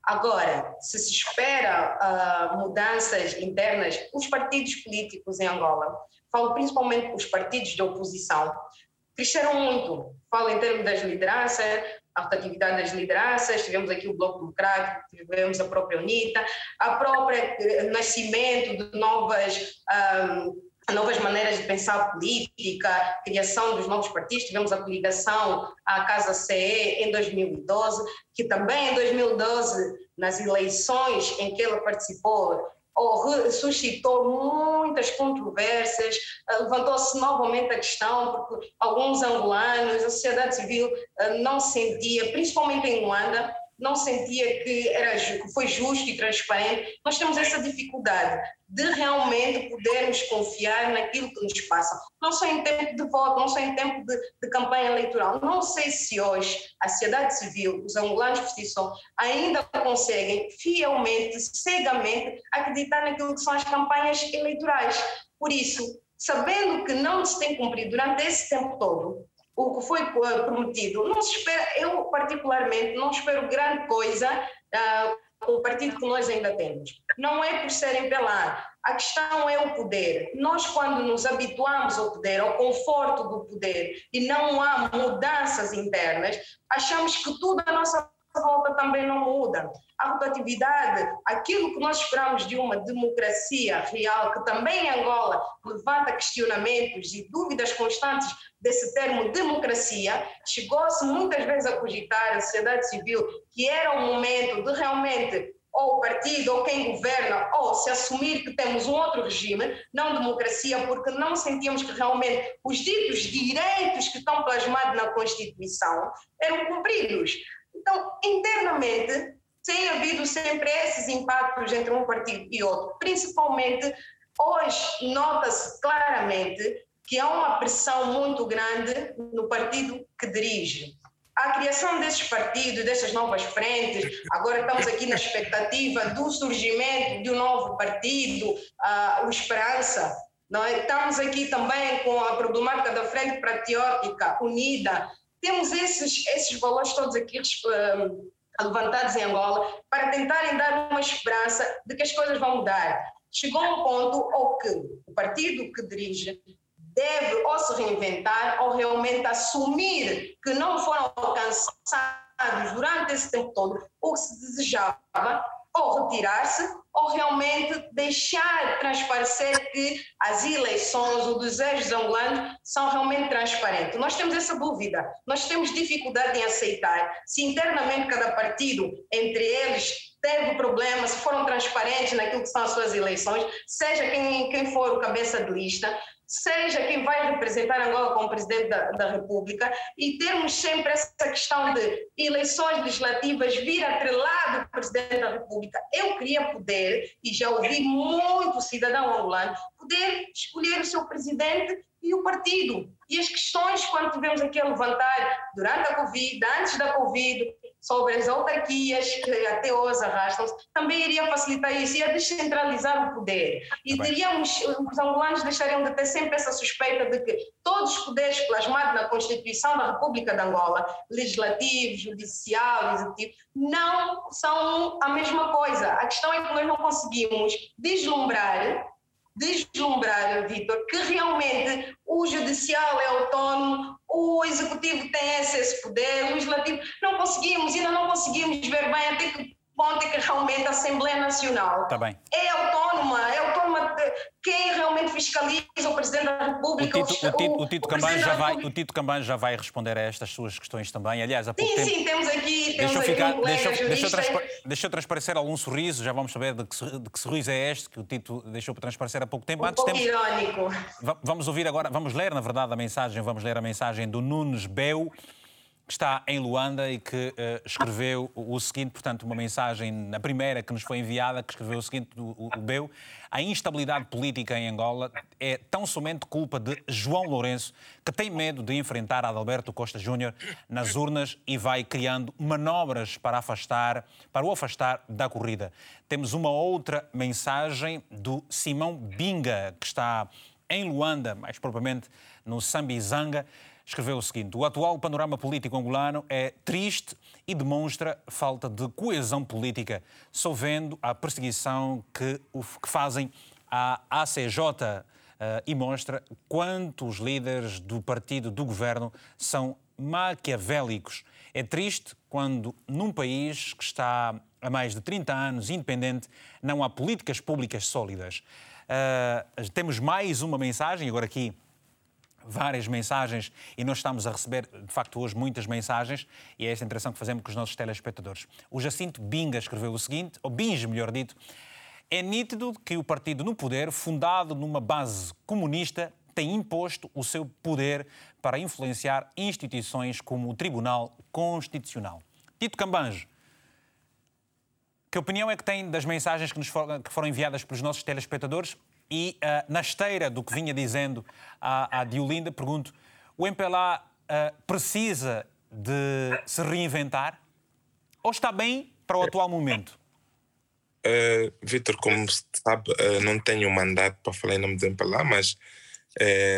C: Agora, se se espera uh, mudanças internas, os partidos políticos em Angola, falo principalmente os partidos de oposição, cresceram muito. Falo em termos das lideranças, rotatividade das lideranças, tivemos aqui o Bloco Democrático, tivemos a própria UNITA, a própria eh, nascimento de novas, um, novas maneiras de pensar política, criação dos novos partidos, tivemos a coligação à Casa CE em 2012, que também em 2012, nas eleições em que ela participou, ou suscitou muitas controvérsias, eh, levantou-se novamente a questão, porque alguns angolanos, a sociedade civil eh, não sentia, principalmente em Luanda, não sentia que, era, que foi justo e transparente. Nós temos essa dificuldade de realmente podermos confiar naquilo que nos passa, não só em tempo de voto, não só em tempo de, de campanha eleitoral. Não sei se hoje a sociedade civil, os angolanos por si ainda conseguem fielmente, cegamente, acreditar naquilo que são as campanhas eleitorais. Por isso, sabendo que não se tem cumprido durante esse tempo todo, o que foi eh, prometido. Não se espera, eu particularmente não espero grande coisa uh, com o partido que nós ainda temos. Não é por serem pelar. A questão é o poder. Nós, quando nos habituamos ao poder, ao conforto do poder, e não há mudanças internas, achamos que tudo à nossa volta também não muda. A rotatividade, aquilo que nós esperamos de uma democracia real, que também Angola levanta questionamentos e dúvidas constantes desse termo democracia, chegou-se muitas vezes a cogitar a sociedade civil que era o momento de realmente ou o partido ou quem governa, ou se assumir que temos um outro regime, não democracia, porque não sentíamos que realmente os ditos direitos que estão plasmados na Constituição eram cumpridos. Então, internamente, tem havido sempre esses impactos entre um partido e outro, principalmente hoje nota-se claramente que há uma pressão muito grande no partido que dirige. A criação desses partidos, dessas novas frentes, agora estamos aqui na expectativa do surgimento de um novo partido, uh, o Esperança. Não é? Estamos aqui também com a problemática da Frente Patriótica Unida. Temos esses, esses valores todos aqui uh, levantados em Angola para tentarem dar uma esperança de que as coisas vão mudar. Chegou um ponto ao que o partido que dirige deve ou se reinventar ou realmente assumir que não foram alcançados durante esse tempo todo o que se desejava, ou retirar-se, ou realmente deixar transparecer que as eleições, o desejo dos angolanos são realmente transparentes. Nós temos essa dúvida, nós temos dificuldade em aceitar se internamente cada partido, entre eles, teve problema, se foram transparentes naquilo que são as suas eleições, seja quem, quem for o cabeça de lista, seja quem vai representar Angola como presidente da, da, República e termos sempre essa questão de eleições legislativas vir atrelado do presidente da República. Eu queria poder, e já ouvi muito cidadão angolano, poder escolher o seu presidente e o partido. E as questões, quando tivemos aqui a levantar durante a Covid, antes da Covid, sobre as autarquias que até hoje arrastam-se, também iria facilitar isso, ia descentralizar o poder. E tá os angolanos deixariam de ter sempre essa suspeita de que todos os poderes plasmados na Constituição da República de Angola, legislativo, judicial, executivo, não são a mesma coisa. A questão é que nós não conseguimos deslumbrar deslumbrar, Vitor, que realmente o judicial é autónomo, o executivo tem esse, esse poder, o legislativo. Não conseguimos, ainda não conseguimos ver bem até que ponto é que realmente a Assembleia Nacional
A: tá
C: é autónoma, quem realmente fiscaliza o Presidente da República.
A: O Tito, o, Tito, o Tito já vai, o Tito já vai responder a estas suas questões também. Aliás, há pouco
C: sim,
A: tempo...
C: Sim, temos aqui, temos aqui ficar, um deixa,
A: deixa, deixa transparecer algum sorriso, já vamos saber de que, de que, sorriso é este que o Tito deixou transparecer há pouco tempo.
C: Um Antes, pouco temos... irónico.
A: Vamos ouvir agora, vamos ler, na verdade, a mensagem, vamos ler a mensagem do Nunes Beu, que está em Luanda e que uh, escreveu o, o, seguinte, portanto, uma mensagem, na primeira que nos foi enviada, que escreveu o seguinte, o, o Beu, a instabilidade política em Angola é tão somente culpa de João Lourenço, que tem medo de enfrentar Adalberto Costa Júnior nas urnas e vai criando manobras para afastar, para o afastar da corrida. Temos uma outra mensagem do Simão Binga, que está em Luanda, mais propriamente no Sambizanga, escreveu o seguinte: O atual panorama político angolano é triste e demonstra falta de coesão política, sovendo a perseguição que, que fazem à ACJ eh, e mostra quanto os líderes do partido do governo são maquiavélicos. É triste quando, num país que está há mais de 30 anos independente, não há políticas públicas sólidas. Uh, temos mais uma mensagem, agora aqui várias mensagens e nós estamos a receber, de facto, hoje muitas mensagens e é esta interação que fazemos com os nossos telespectadores. O Jacinto Binga escreveu o seguinte, ou Binge, melhor dito, é nítido que o partido no poder, fundado numa base comunista, tem imposto o seu poder para influenciar instituições como o Tribunal Constitucional. Tito Cambanjo, que opinião é que tem das mensagens que, nos for, que foram enviadas pelos nossos telespectadores? E uh, na esteira do que vinha dizendo a, a Diolinda, pergunto: o MPLA uh, eh, precisa de se reinventar ou está bem para o atual momento?
D: Uh, Vitor, como sabe, uh, não tenho mandato para falar em nome do MPLA, mas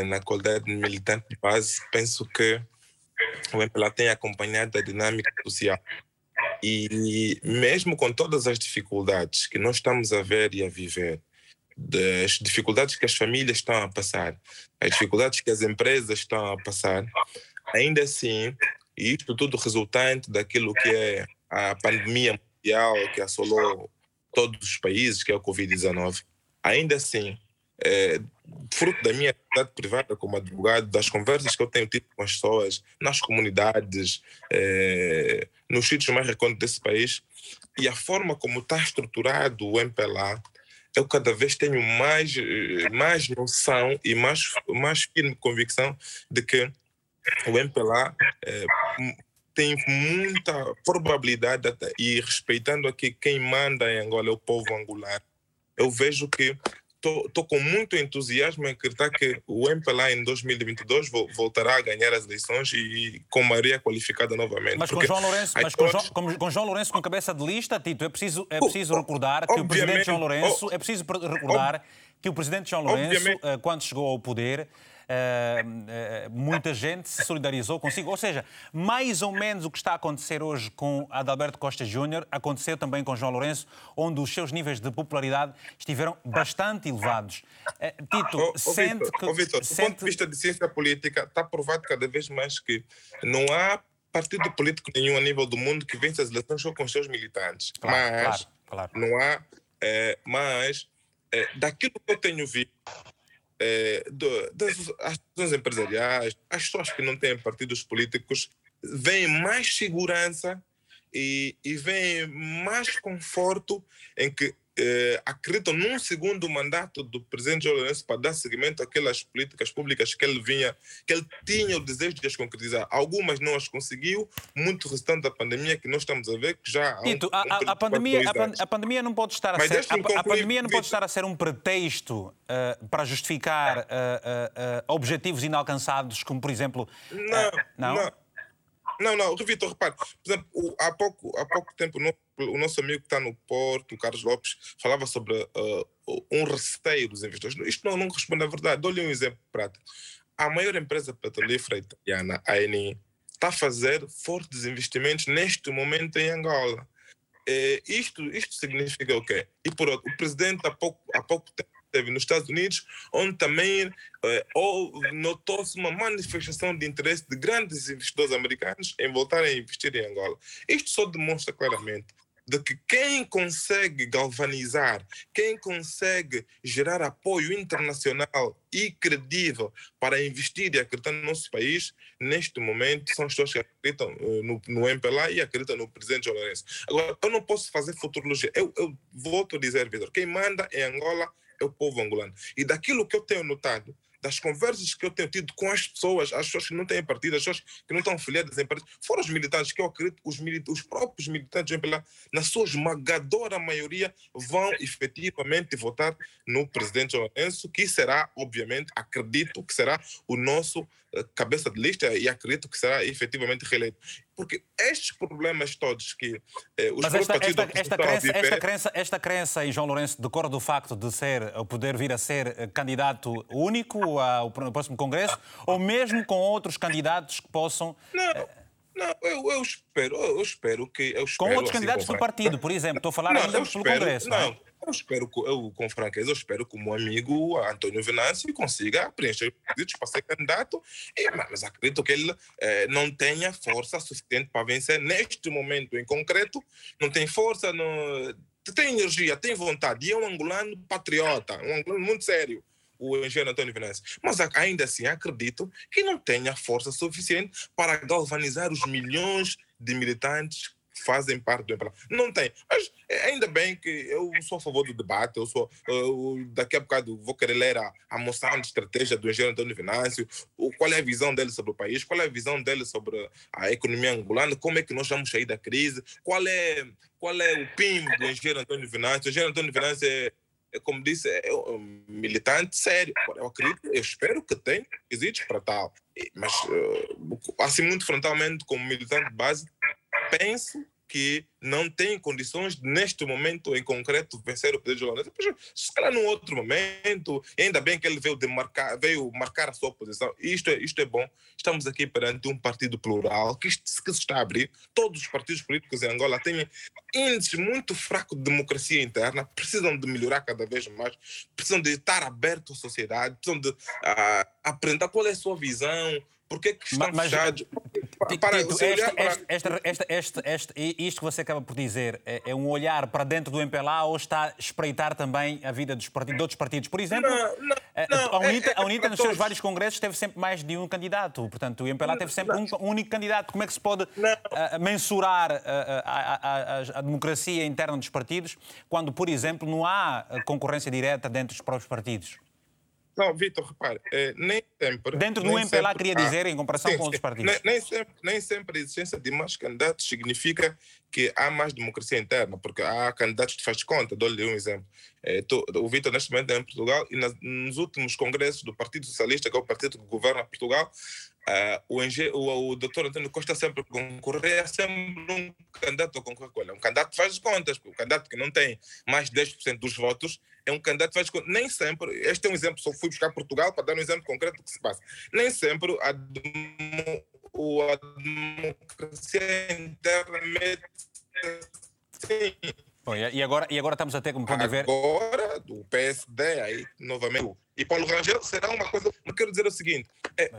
D: na qualidade de militante de base, penso que o MPLA tem acompanhado a dinâmica social. E mesmo com todas as dificuldades que nós estamos a ver e a viver, das dificuldades que as famílias estão a passar, as dificuldades que as empresas estão a passar, ainda assim, e isto tudo resultante daquilo que é a pandemia mundial que assolou todos os países, que é o Covid-19, ainda assim, é, fruto da minha atividade privada como advogado, das conversas que eu tenho tido com as pessoas nas comunidades, é, nos sítios mais recônditos desse país, e a forma como está estruturado o MPLA, eu cada vez tenho mais, eh, mais noção e mais, mais firme convicção de que o MPLA é, tem muita probabilidade, e respeitando aqui quem manda em Angola é o povo angolano, eu vejo que estou com muito entusiasmo em acreditar que o MPLA em 2022 voltará a ganhar as eleições e com maioria qualificada novamente.
A: Mas, com João, Lourenço, mas com, João, com, com João Lourenço com cabeça de lista, Tito, é preciso, é preciso recordar que o presidente João Lourenço, é preciso recordar que o presidente João Lourenço, eh, quando chegou ao poder, Uh, uh, muita gente se solidarizou consigo. Ou seja, mais ou menos o que está a acontecer hoje com Adalberto Costa Júnior aconteceu também com João Lourenço, onde os seus níveis de popularidade estiveram bastante elevados. Uh, Tito, oh, oh, sente Victor, que.
D: Oh, Victor, sente... do ponto de vista de ciência política, está provado cada vez mais que não há partido político nenhum a nível do mundo que vence as eleições só com os seus militantes. Claro, mas claro, claro. não há. mas daquilo que eu tenho visto é, do, das ações empresariais, as pessoas que não têm partidos políticos veem mais segurança e, e veem mais conforto em que eh, acreditam num segundo mandato do presidente João Lourenço para dar seguimento àquelas políticas públicas que ele vinha, que ele tinha o desejo de as concretizar. Algumas não as conseguiu, muito restante da pandemia que nós estamos a ver que já
A: Tito, um, a, a, pandemia, a, a, pandemia não pode estar a Mas ser a, a, pandemia não pode estar a ser um pretexto uh, para justificar uh, uh, objetivos inalcançados, como por exemplo,
D: não, não. não. Não, não, Vitor, repare, por exemplo, o, há, pouco, há pouco tempo o nosso amigo que está no Porto, o Carlos Lopes, falava sobre uh, um receio dos investidores. Isto não, não responde à verdade. Dou-lhe um exemplo prático. A maior empresa petrolífera italiana, a Eni, está a fazer fortes investimentos neste momento em Angola. É, isto, isto significa o quê? E por outro, o presidente há pouco, há pouco tempo teve nos Estados Unidos, onde também eh, notou-se uma manifestação de interesse de grandes investidores americanos em voltarem a investir em Angola. Isto só demonstra claramente de que quem consegue galvanizar, quem consegue gerar apoio internacional e credível para investir e acreditar no nosso país, neste momento, são as pessoas que acreditam uh, no, no MPLA e acreditam no presidente João Lourenço. Agora, eu não posso fazer futurologia. Eu, eu volto a dizer, Vitor, quem manda em Angola é o povo angolano. E daquilo que eu tenho notado, das conversas que eu tenho tido com as pessoas, as pessoas que não têm partido, as pessoas que não estão afiliadas em partido, foram os militantes, que eu acredito os, os próprios militantes do MPLA, na sua esmagadora maioria, vão efetivamente votar no presidente Lourenço, que será, obviamente, acredito que será o nosso eh, cabeça de lista e acredito que será efetivamente reeleito. Porque estes problemas todos que eh, os
A: Mas esta, esta, esta, crença, esta, crença, esta crença em João Lourenço decorre do facto de ser, poder vir a ser eh, candidato único ao próximo Congresso ou mesmo com outros candidatos que possam...
D: Não. Eh, não, eu, eu, espero, eu espero que. Eu espero,
A: com outros assim, candidatos do partido, por exemplo. Estou a falar não, ainda pelo espero, Congresso. Não, não,
D: eu espero, eu, com franqueza, eu espero que o meu amigo Antônio Venâncio consiga preencher os requisitos para ser candidato, e, mas acredito que ele eh, não tenha força suficiente para vencer neste momento em concreto, não tem força, não, tem energia, tem vontade, e é um angolano patriota, um angolano muito sério o engenheiro Antônio Venâncio. Mas ainda assim acredito que não tenha força suficiente para galvanizar os milhões de militantes fazem parte do MPLA. Não tem. Mas é, ainda bem que eu sou a favor do debate, eu sou, eu, daqui a bocado vou querer ler a, a moção de estratégia do engenheiro Antônio Venâncio, o, qual é a visão dele sobre o país, qual é a visão dele sobre a economia angolana, como é que nós vamos sair da crise, qual é, qual é o PIB do engenheiro Antônio Venâncio. O engenheiro Antônio Venâncio é, é como disse, é um militante sério. Eu acredito, eu espero que tenha requisitos para tal. Mas, assim, muito frontalmente, como militante base, penso que não tem condições, neste momento em concreto, vencer o Pedro Lourenço. Se calhar num outro momento, ainda bem que ele veio, demarcar, veio marcar a sua posição. Isto é, isto é bom. Estamos aqui perante um partido plural que, que se está a abrir. Todos os partidos políticos em Angola têm índices muito fracos de democracia interna, precisam de melhorar cada vez mais, precisam de estar abertos à sociedade, precisam de uh, apresentar qual é a sua visão, porque é que estão mas, fechados?
A: Para, esta, esta, esta, esta, isto que você acaba por dizer é, é, um olhar para dentro do MPLA ou está a espreitar também a vida dos partidos, de outros partidos? Por exemplo, não, não, eh, não, a UNITA, é, é, a UNITA nos seus vários congressos teve sempre mais de um candidato. Portanto, o MPLA teve sempre um, um, único candidato. Como é que se pode uh, mensurar uh, a, a, a, a democracia interna dos partidos quando, por exemplo, não há concorrência direta dentro dos próprios partidos?
D: Não, Vitor, repare, é, nem sempre.
A: Dentro do MPLA, sempre, queria dizer, em comparação sim, com outros partidos.
D: Nem, nem, sempre, nem sempre a existência de mais candidatos significa que há mais democracia interna, porque há candidatos que faz conta. Dou-lhe um exemplo. É, tô, o Vitor, neste momento, é em Portugal e nas, nos últimos congressos do Partido Socialista, que é o partido que governa Portugal, Uh, o, Enge, o, o doutor Antônio Costa sempre concorrer, é sempre um candidato a concorrer com ele. É um candidato que faz contas, o candidato que não tem mais de 10% dos votos é um candidato que faz contas. Nem sempre, este é um exemplo, só fui buscar Portugal para dar um exemplo concreto do que se passa. Nem sempre a, a democracia internamente sim.
A: Bom, e, agora, e agora estamos até como pode ver.
D: Agora, do PSD, aí, novamente. E Paulo Rangel será uma coisa. Não quero dizer o seguinte: é,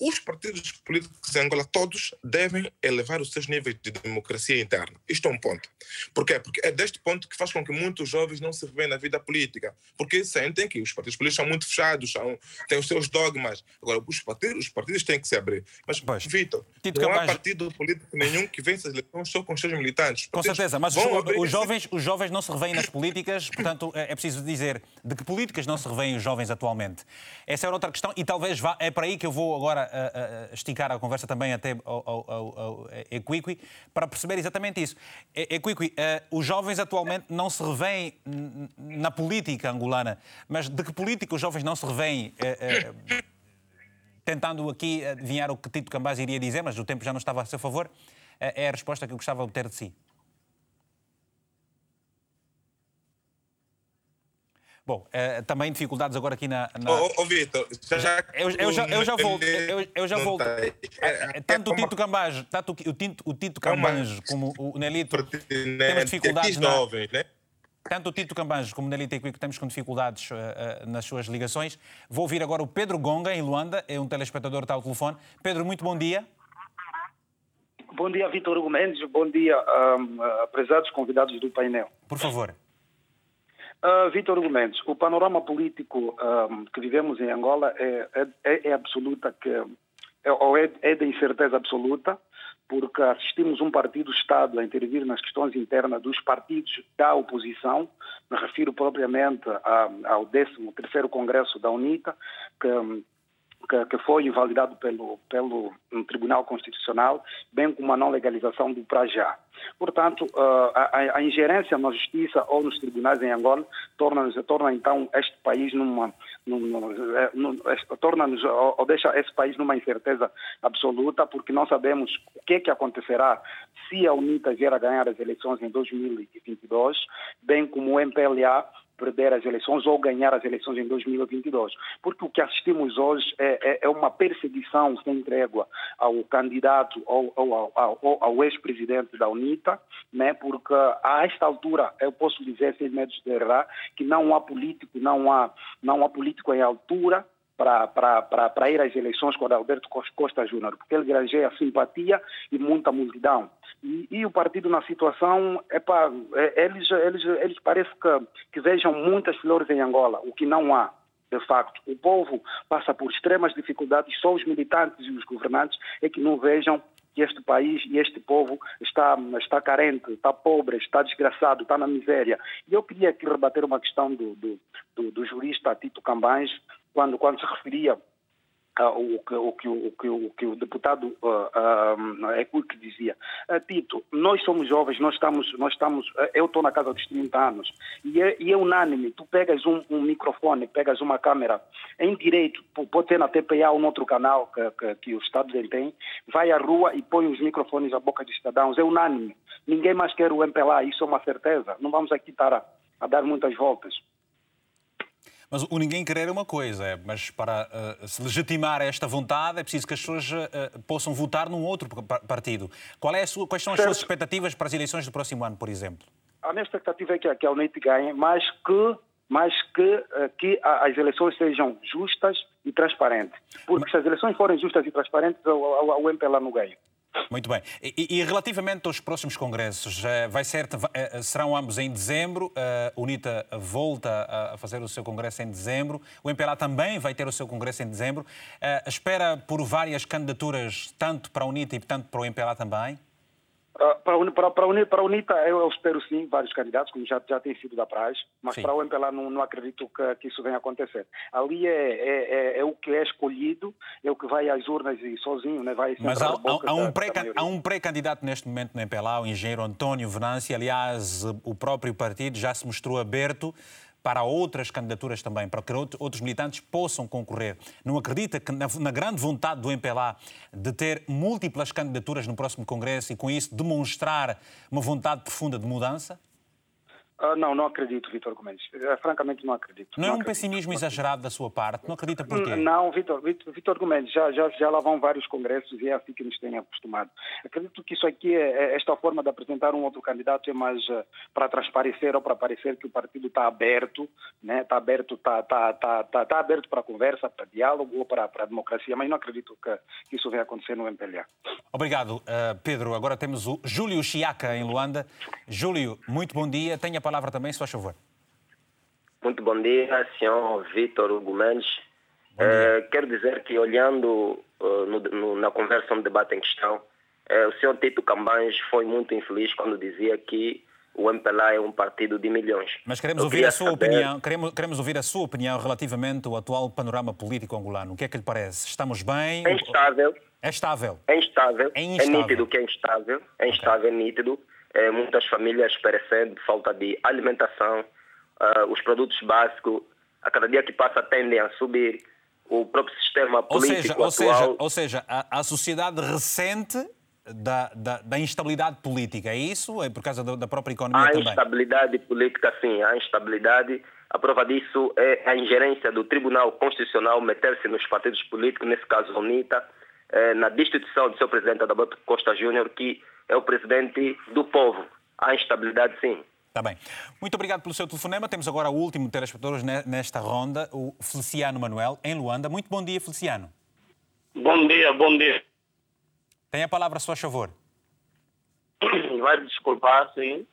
D: os partidos políticos em Angola, todos, devem elevar os seus níveis de democracia interna. Isto é um ponto. Por quê? Porque é deste ponto que faz com que muitos jovens não se veem na vida política. Porque sentem que os partidos políticos são muito fechados, são, têm os seus dogmas. Agora, os partidos, os partidos têm que se abrir. Mas, pois. Vitor, não há partido político nenhum que vença as eleições só com os seus militantes.
A: Com certeza, mas os, os, jovens, os jovens não se revêem nas políticas, portanto, é, é preciso dizer de que políticas não se revêem os jovens atualmente. Essa é outra questão e talvez vá, é para aí que eu vou agora uh, esticar a conversa também até ao, ao, ao, Equiqui, para perceber exatamente isso. Equiqui, uh, os jovens atualmente não se revêem na política angolana, mas de que política os jovens não se revêem? Uh, tentando aqui adivinhar o que Tito Cambaz iria dizer, mas o tempo já não estava a seu favor, é a resposta que eu gostava de obter de si. Bom, uh, também dificuldades agora aqui na. na...
D: Ô, oh, Vitor, já,
A: eu, eu, já, eu já volto. Eu, eu já volto. É, é, tanto o Tito Cambajo, tanto o Tito, o Tito Cambajo como o Nelito temos dificuldades. Na... Jovens, né? Tanto o Tito Cambanjos como o Nelita Equico temos com dificuldades uh, uh, nas suas ligações. Vou ouvir agora o Pedro Gonga, em Luanda, é um telespectador que está ao telefone. Pedro, muito bom dia.
I: Bom dia, Vitor Hugo Mendes. Bom dia, um, prezados convidados do painel.
A: Por favor.
I: Uh, Vitor Hugo Mendes, o panorama político um, que vivemos em Angola é, é, é absoluta que é, ou é, é de incerteza absoluta, porque assistimos um partido-Estado a intervir nas questões internas dos partidos da oposição, me refiro propriamente a, ao 13º Congresso da UNITA, que que, que foi invalidado pelo, pelo Tribunal Constitucional, bem como a não legalização do Prajá. Portanto, uh, a, a, ingerência na justiça ou nos tribunais em Angola torna, torna então este país numa, numa, numa torna-nos ou deixa esse país numa incerteza absoluta, porque não sabemos o que é que acontecerá se a UNITA vier a ganhar as eleições em 2022, bem como o MPLA perder as eleições ou ganhar as eleições em 2022. Porque o que assistimos hoje é, é, é uma perseguição sem trégua ao candidato ou, ou, ao, ao ex-presidente da UNITA, né? porque a esta altura, eu posso dizer sem medo de errar, que não há político, não há, não há político em altura para ir às eleições com Alberto Costa Júnior, porque ele granjeia simpatia e muita multidão. E, e, o partido na situação, epa, é, eles, eles, eles parecem que, que vejam muitas flores em Angola, o que não há de facto. O povo passa por extremas dificuldades, só os militantes e os governantes é que não vejam que este país e este povo está, está carente, está pobre, está desgraçado, está na miséria. E eu queria aqui rebater uma questão do, do, do, do jurista Tito Cambães, quando, quando se referia o, que, o, que, o, que, o que o deputado uh, uh, que dizia. Uh, Tito, nós somos jovens, nós estamos, nós estamos uh, eu estou na casa dos 30 anos e é, e é unânime, tu pegas um, um, microfone, pegas uma câmera em direito, pode ter na TPA ou no outro canal que, que, que o Estado tem, vai à rua e põe os microfones à boca dos cidadãos, é unânime. Ninguém mais quer o MPLA, isso é uma certeza. Não vamos aqui estar a, a dar muitas voltas.
A: Mas o ninguém querer é uma coisa, é, mas para uh, se legitimar esta vontade é preciso que as pessoas uh, possam votar num outro partido. Qual é sua, quais são as certo. suas expectativas para as eleições do próximo ano, por exemplo?
I: A minha expectativa é que, que a UNIT ganhe, mas que mas que, que as eleições sejam justas e transparentes. Porque se as eleições forem justas e transparentes, o MPLA não ganha.
A: Muito bem. E, e, relativamente aos próximos congressos, eh, vai ser, eh, serão ambos em dezembro. A UNITA volta a fazer o seu congresso em dezembro. O MPLA também vai ter o seu congresso em dezembro. Eh, espera por várias candidaturas, tanto para a UNITA e tanto para o MPLA também?
I: Para, para, para, unir, para a UNITA, eu, espero sim vários candidatos, como já, já tem sido da praxe, mas sim. para o MPLA não, não acredito que, que, isso venha a acontecer. Ali é, é, é, é, o que é escolhido, é o que vai às urnas e sozinho né, vai
A: Mas há, há, um pré, há um pré-candidato neste momento no MPLA, o engenheiro António Venâncio. Aliás, o próprio partido já se mostrou aberto para outras candidaturas também, para que outros militantes possam concorrer. Não acredita que na, grande vontade do MPLA de ter múltiplas candidaturas no próximo Congresso e com isso demonstrar uma vontade profunda de mudança?
I: Uh, não, não acredito, Vitor Gomes. Uh, francamente, não acredito.
A: Não,
I: não
A: é um acredito. pessimismo exagerado da sua parte? Não acredita porquê?
I: Não, Vitor, Gomes, já, já, já lá vão vários congressos e é assim que nos têm acostumado. Acredito que isso aqui, é, é esta forma de apresentar um outro candidato é mais uh, para transparecer ou para parecer que o partido está aberto, né? está aberto, está, está, está, está, está aberto para conversa, para diálogo ou para, para a democracia, mas não acredito que, que isso venha acontecer no MPLA.
A: Obrigado, Pedro. Agora temos o Júlio Chiaca em Luanda. Júlio, muito bom dia. Tenha palavra também, se faz favor.
J: Muito bom dia, senhor Vitor Hugo Mendes. Uh, quero dizer que, olhando uh, no, no, na conversa, no debate em questão, uh, o senhor Tito Cambães foi muito infeliz quando dizia que o MPLA é um partido de milhões.
A: Mas queremos ouvir a sua saber... opinião, queremos, queremos ouvir a sua opinião relativamente ao atual panorama político angolano. O que é que lhe parece? Estamos bem?
J: É instável.
A: É estável.
J: É instável. É, instável. é nítido que é instável. É instável, okay. é nítido é, muitas famílias perecendo de falta de alimentação, uh, os produtos básicos, a cada dia que passa tendem a subir, o próprio sistema político
A: ou seja, atual... Ou seja, ou seja a, a sociedade recente da, da, da, instabilidade política, é isso? É por causa da, da própria economia
J: há
A: também?
J: Há instabilidade política, sim, há instabilidade. A prova disso é a ingerência do Tribunal Constitucional meter-se nos partidos políticos, nesse caso a UNITA, eh, na destituição do seu presidente Adalberto Costa Júnior, que é o presidente do povo. Há instabilidade, sim.
A: Está bem. Muito obrigado pelo seu telefonema. Temos agora o último telespectador nesta ronda, o Feliciano Manuel, em Luanda. Muito bom dia, Feliciano.
K: Bom dia, bom dia.
A: Tem a palavra, a seu favor.
K: vai desculpar, sim.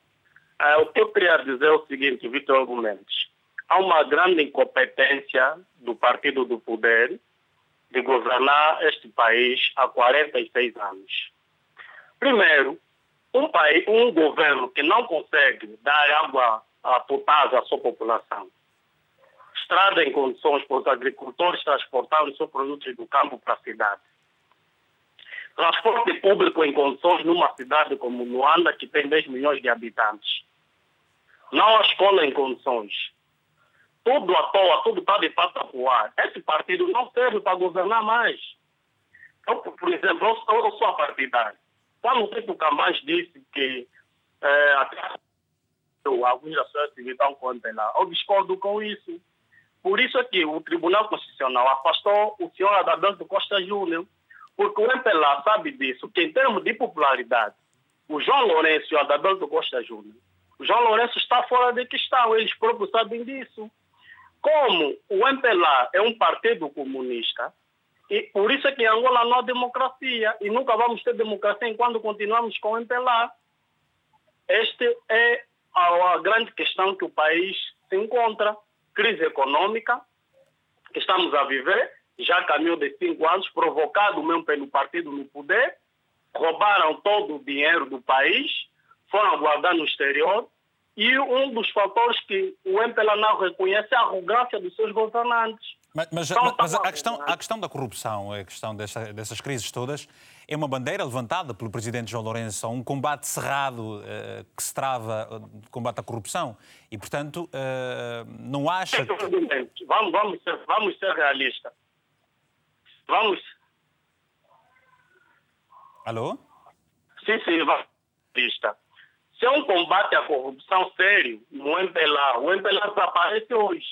K: Uh, o que eu queria dizer é o seguinte, Vitor Argumentos. Há uma grande incompetência do partido do poder de governar este país há 46 anos. Primeiro, um, país, um governo que não consegue dar água potável à sua população, estrada em condições para os agricultores transportarem seus produtos do campo para a cidade, transporte público em condições numa cidade como Luanda, que tem 10 milhões de habitantes, não a escola em condições, tudo à toa, tudo está de pato a voar. Esse partido não serve para governar mais. Eu, por exemplo, eu, eu sou a partidário. Quando o Tito Camões disse que é, até alguns ações civis estão condenados, eu discordo com isso. Por isso é que o Tribunal Constitucional afastou o senhor Adalberto Costa Júnior, porque o MPLA sabe disso, que em termos de popularidade, o João Lourenço e o Adalberto Costa Júnior, o João Lourenço está fora de questão, eles próprios sabem disso. Como o MPLA é um partido comunista, e por isso é que em Angola não há democracia e nunca vamos ter democracia enquanto continuamos com o MPLA. Esta é a, a grande questão que o país se encontra. Crise econômica que estamos a viver, já caminhou de cinco anos, provocado mesmo pelo partido no poder, roubaram todo o dinheiro do país, foram guardar no exterior, e um dos fatores que o MPLA não reconhece é a arrogância dos seus governantes.
A: Mas, mas, mas a, questão, a questão da corrupção, a questão dessa, dessas crises todas, é uma bandeira levantada pelo presidente João Lourenço um combate cerrado uh, que se trava uh, de combate à corrupção. E, portanto, uh, não acha.
K: Que... Vamos, vamos, ser, vamos ser realistas. Vamos.
A: Alô?
K: Sim, sim, vamos ser realistas se é um combate à corrupção sério no MPLA, o MPLA desaparece hoje.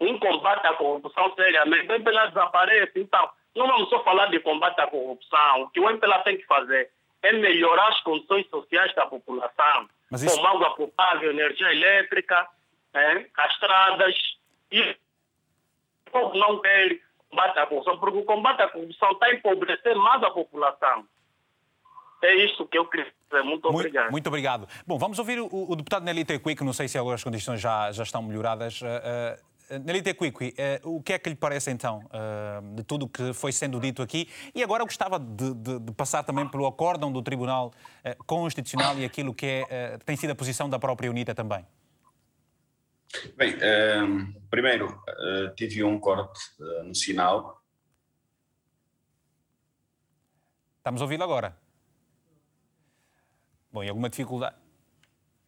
K: Um combate à corrupção seriamente, o MPLA desaparece. Então, não vamos só falar de combate à corrupção. O que o MPLA tem que fazer é melhorar as condições sociais da população, Mas isso... como água potável, energia elétrica, é, as estradas. E o povo não quer combate à corrupção, porque o combate à corrupção está a empobrecer mais a população. É isso que eu queria dizer. Muito obrigado. Muito,
A: muito obrigado. Bom, vamos ouvir o, o deputado Nelly Quick, não sei se agora as condições já, já estão melhoradas. Uh, uh, Nelly Tequiqui, uh, o que é que lhe parece então uh, de tudo o que foi sendo dito aqui? E agora eu gostava de, de, de passar também pelo acórdão do Tribunal uh, Constitucional e aquilo que é, tem sido a posição da própria UNITA também.
E: Bem, primeiro, tive um corte no sinal.
A: Estamos a ouvi-lo agora. Bom, e alguma dificuldade?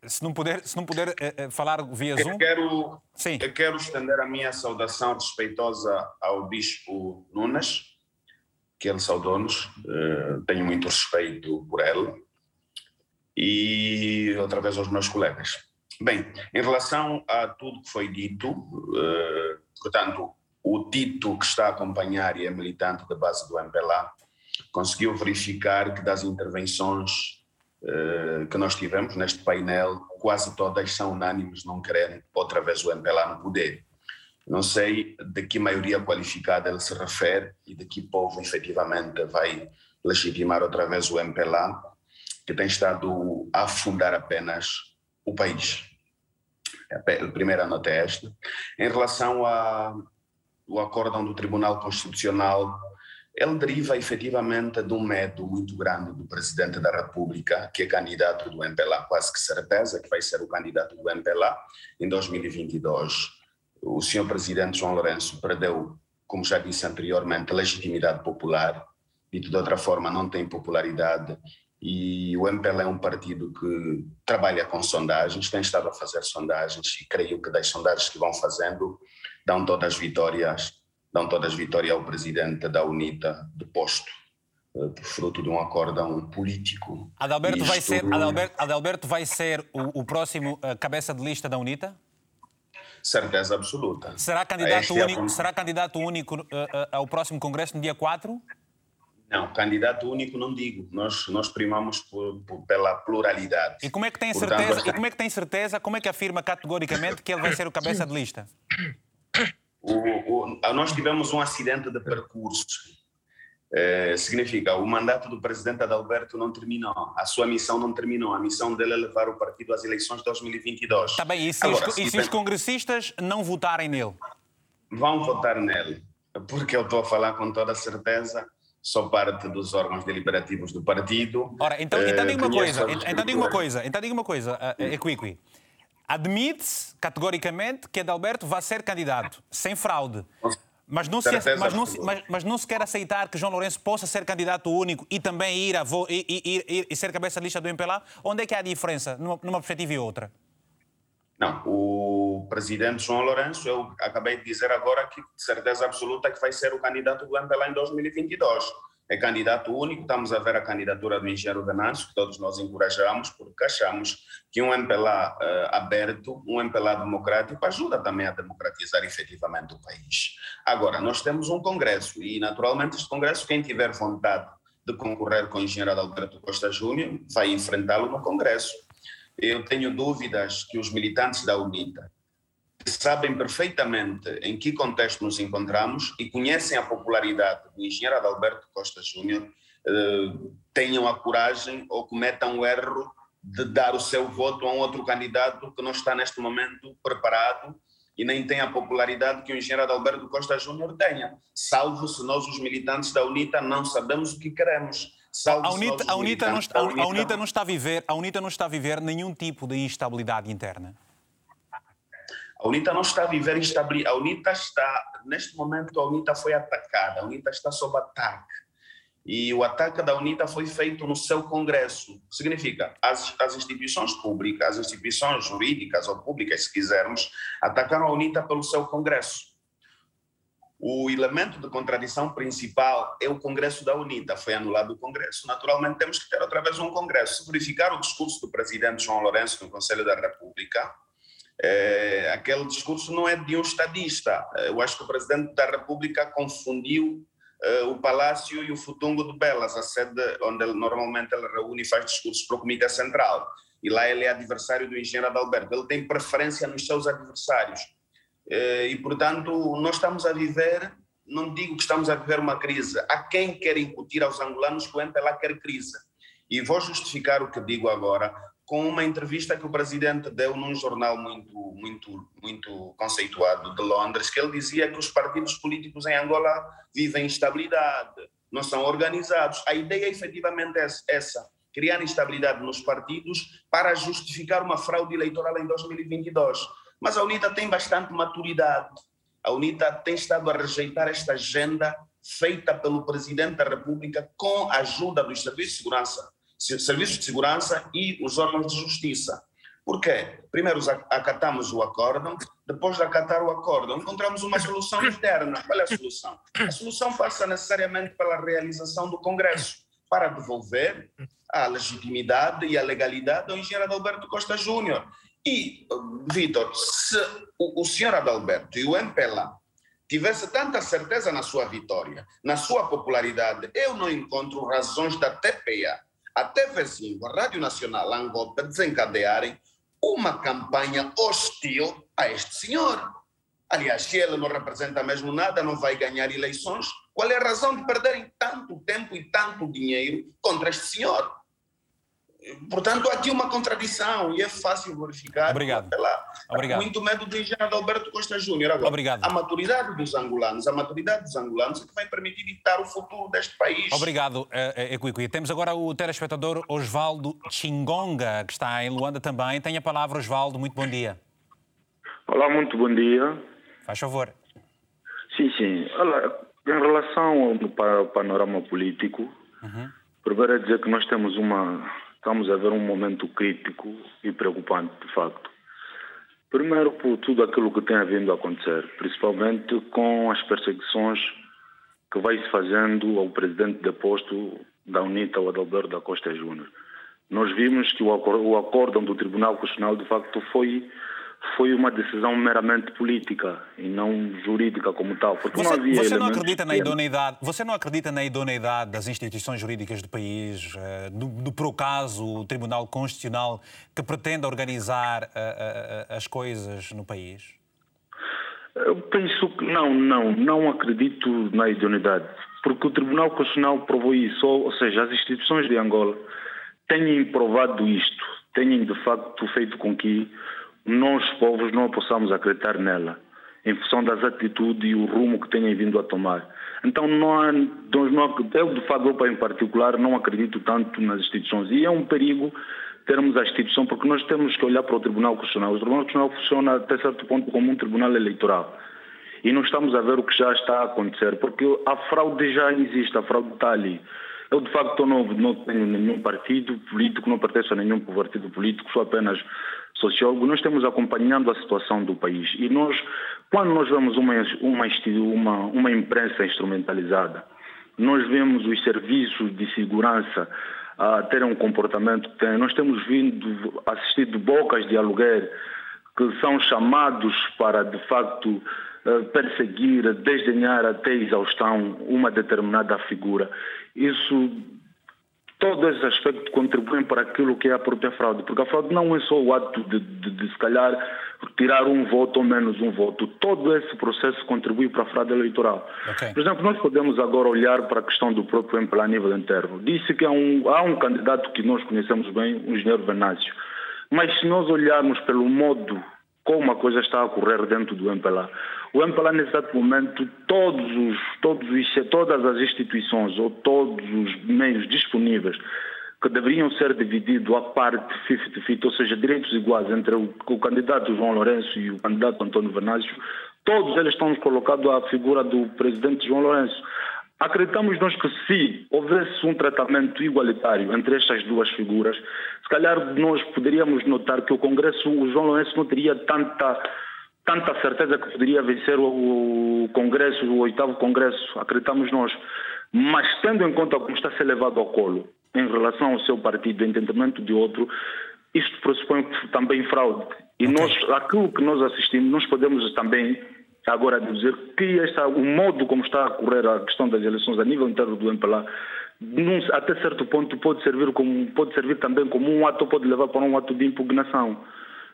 A: Se não puder, se não puder uh, falar via Zoom.
E: Eu quero, Sim. eu quero estender a minha saudação respeitosa ao Bispo Nunes, que ele saudou-nos, uh, tenho muito respeito por ele, e outra vez aos meus colegas. Bem, em relação a tudo que foi dito, portanto, o Tito, que está a acompanhar e é militante da base do MPLA, conseguiu verificar que das intervenções eh, que nós tivemos neste painel, quase todas são unânimes, não querem outra vez o MPLA no poder. Não sei de que maioria qualificada ele se refere e de que povo efetivamente vai legitimar outra vez o MPLA, que tem estado a afundar apenas o país. A primeira nota é esta. Em relação ao acórdão do Tribunal Constitucional ele deriva efetivamente de um medo muito grande do presidente da República, que é candidato do MPLA, quase que certeza que vai ser o candidato do MPLA em 2022. O senhor presidente João Lourenço perdeu, como já disse anteriormente, legitimidade popular, dito de outra forma, não tem popularidade. E o MPLA é um partido que trabalha com sondagens, tem estado a fazer sondagens, e creio que das sondagens que vão fazendo, dão todas as vitórias dão todas vitória ao presidente da UNITA deposto eh, fruto de um acórdão político.
A: Adalberto Isto... vai ser, Adalberto, Adalberto vai ser o, o próximo uh, cabeça de lista da UNITA?
E: Certeza absoluta.
A: Será candidato é único, é será candidato único uh, uh, ao próximo congresso no dia 4?
E: Não, candidato único não digo. Nós, nós primamos por, por, pela pluralidade.
A: E como é que tem Portanto, certeza? E como é que tem certeza? Como é que afirma categoricamente que ele vai ser o cabeça de lista?
E: O, o, nós tivemos um acidente de percurso É, significa o mandato do presidente Adalberto não terminou, a sua missão não terminou, a missão dele é levar o partido às eleições de 2022.
A: Está bem, e se, Agora, os, se, e se os congressistas não votarem nele?
E: Vão votar nele, porque eu estou a falar com toda certeza, sou parte dos órgãos deliberativos do partido.
A: Ora, então, então diga uma coisa, então diga uma coisa, então diga uma coisa, Equiqui. Admite categoricamente que Adalberto vai ser candidato, sem fraude. Mas não, se, mas, não mas, mas, não se quer aceitar que João Lourenço possa ser candidato único e também ir, a vo, ir, ir, ir, e ser cabeça de lista do MPLA? Onde é que há a diferença numa, numa perspectiva e outra?
E: Não, o presidente João Lourenço, eu acabei de dizer agora que de certeza absoluta que vai ser o candidato do MPLA em 2022 é candidato único. Estamos a ver a candidatura do engenheiro Venâncio, que todos nós encorajamos, porque achamos que um MPLA uh, eh, aberto, um MPLA democrático, ajuda também a democratizar efetivamente o país. Agora, nós temos um Congresso, e naturalmente este Congresso, quem tiver vontade de concorrer com o engenheiro Alberto Costa Júnior, vai enfrentá-lo no Congresso. Eu tenho dúvidas que os militantes da UNITA, sabem perfeitamente em que contexto nos encontramos e conhecem a popularidade do engenheiro Adalberto Costa Júnior, eh, tenham a coragem ou cometam o erro de dar o seu voto a um outro candidato que não está neste momento preparado e nem tem a popularidade que o engenheiro Adalberto Costa Júnior tenha, salvo se nós, os militantes da UNITA, não sabemos o que queremos.
A: A UNITA, a, UNITA não está, a UNITA não está a viver, a UNITA não está a viver nenhum tipo de instabilidade interna.
E: A UNITA não está a viver instabilidade. A UNITA está, neste momento, a UNITA foi atacada. A UNITA está sob ataque. E o ataque da UNITA foi feito no seu Congresso. Significa, as, as instituições públicas, as instituições jurídicas ou públicas, se quisermos, atacaram a UNITA pelo seu Congresso. O elemento de contradição principal é o Congresso da UNITA. Foi anulado o Congresso. Naturalmente, temos que ter outra vez um Congresso. Se verificar o discurso do presidente João Lourenço no Conselho da República, é, aquele discurso não é de um estadista. É, eu acho que o presidente da República confundiu é, o Palácio e o Futungo de Belas, a sede onde ele, normalmente ele reúne e faz discursos para o Comitê Central. E lá ele é adversário do engenheiro Adalberto. Ele tem preferência nos seus adversários. É, e, portanto, nós estamos a viver, não digo que estamos a viver uma crise, há quem quer incutir aos angolanos que o MPLA quer crise. E vou justificar o que digo agora com uma entrevista que o presidente deu num jornal muito, muito, muito conceituado de Londres, que ele dizia que os partidos políticos em Angola vivem instabilidade, não são organizados. A ideia efetivamente é essa, criar instabilidade nos partidos para justificar uma fraude eleitoral em 2022. Mas a UNITA tem bastante maturidade. A UNITA tem estado a rejeitar esta agenda feita pelo presidente da República com a ajuda dos serviços de segurança serviços de segurança e os órgãos de justiça. Por quê? Primeiro acatamos o acórdão, depois de acatar o acórdão, encontramos uma solução interna. Qual é a solução? A solução passa necessariamente pela realização do Congresso, para devolver a legitimidade e a legalidade ao engenheiro Adalberto Costa Júnior. E, Vitor, se o, o senhor Adalberto e o MPLA tivesse tanta certeza na sua vitória, na sua popularidade, eu não encontro razões da TPA até vizinho, a Rádio Nacional Angola desencadearem uma campanha hostil a este senhor. Aliás, se ele não representa mesmo nada, não vai ganhar eleições, qual é a razão de perderem tanto tempo e tanto dinheiro contra este senhor? Portanto, há aqui uma contradição e é fácil verificar.
A: Obrigado.
E: Pela,
A: Obrigado.
E: Muito medo de engenheiro Alberto Costa Júnior. Agora,
A: Obrigado.
E: A maturidade dos angolanos, a maturidade dos angolanos é que vai permitir ditar o futuro deste país.
A: Obrigado, Equiqui. Temos agora o telespectador Osvaldo Chingonga, que está em Luanda também. Tem a palavra, Osvaldo. Muito bom dia.
L: Olá, muito bom dia.
A: Faz favor.
L: Sim, sim. Olha, em relação ao panorama político, uhum. primeiro é dizer que nós temos uma estamos a ver um momento crítico e preocupante, de facto. Primeiro, por tudo aquilo que tem vindo a acontecer, principalmente com as perseguições que vai se fazendo ao presidente deposto da UNITA, o Adalberto da Costa Júnior. Nós vimos que o acórdão do Tribunal Constitucional, de facto, foi foi uma decisão meramente política e não jurídica como tal, porque
A: você,
L: não havia
A: você não acredita na idoneidade Você não acredita na idoneidade das instituições jurídicas do país, eh, do, do procaso, o Tribunal Constitucional, que pretende organizar uh, uh, as coisas no país?
L: Eu penso que não, não, não acredito na idoneidade. porque o Tribunal Constitucional provou isso, ou, ou seja, as instituições de Angola têm provado isto, têm de facto feito com que nós, povos, não possamos acreditar nela, em função das atitudes e o rumo que têm vindo a tomar. Então, não há, eu, de facto, em particular, não acredito tanto nas instituições. E é um perigo termos a instituição, porque nós temos que olhar para o Tribunal Constitucional. O Tribunal Constitucional funciona até certo ponto como um tribunal eleitoral. E não estamos a ver o que já está a acontecer, porque a fraude já existe, a fraude está ali. Eu, de facto, não, não tenho nenhum partido político, não pertenço a nenhum partido político, sou apenas sociólogo. Nós estamos acompanhando a situação do país. E nós, quando nós vemos uma, uma, uma, uma imprensa instrumentalizada, nós vemos os serviços de segurança a terem um comportamento que têm. Nós temos vindo assistido bocas de aluguer que são chamados para, de facto, eh, perseguir, desdenhar até exaustão uma determinada figura. Isso, todo esse aspecto contribui para aquilo que é a própria fraude, porque a fraude não é só o ato de, de, de se calhar tirar um voto ou menos um voto. Todo esse processo contribui para a fraude eleitoral. Okay. Por exemplo, nós podemos agora olhar para a questão do próprio MPLA a nível interno. Disse que há um, há um candidato que nós conhecemos bem, o engenheiro Venâncio. Mas se nós olharmos pelo modo como a coisa está a ocorrer dentro do MPLA, o MPLA, nesse exato momento, todos os, todos os, todas as instituições ou todos os meios disponíveis que deveriam ser divididos a parte 50-50, ou seja, direitos iguais entre o, o, candidato João Lourenço e o candidato Antônio Venâncio, todos eles estão colocados à figura do presidente João Lourenço. Acreditamos nós que se houvesse um tratamento igualitário entre estas duas figuras, se calhar nós poderíamos notar que o Congresso, o João Lourenço não teria tanta tanta certeza que poderia vencer o Congresso, o oitavo Congresso, acreditamos nós. Mas tendo em conta como está a ser levado ao colo em relação ao seu partido, entendimento de outro, isto pressupõe também fraude. E okay. nós, aquilo que nós assistimos, nós podemos também agora dizer que esta, o modo como está a correr a questão das eleições a nível interno do MPLA, até certo ponto pode servir, como, pode servir também como um ato, pode levar para um ato de impugnação.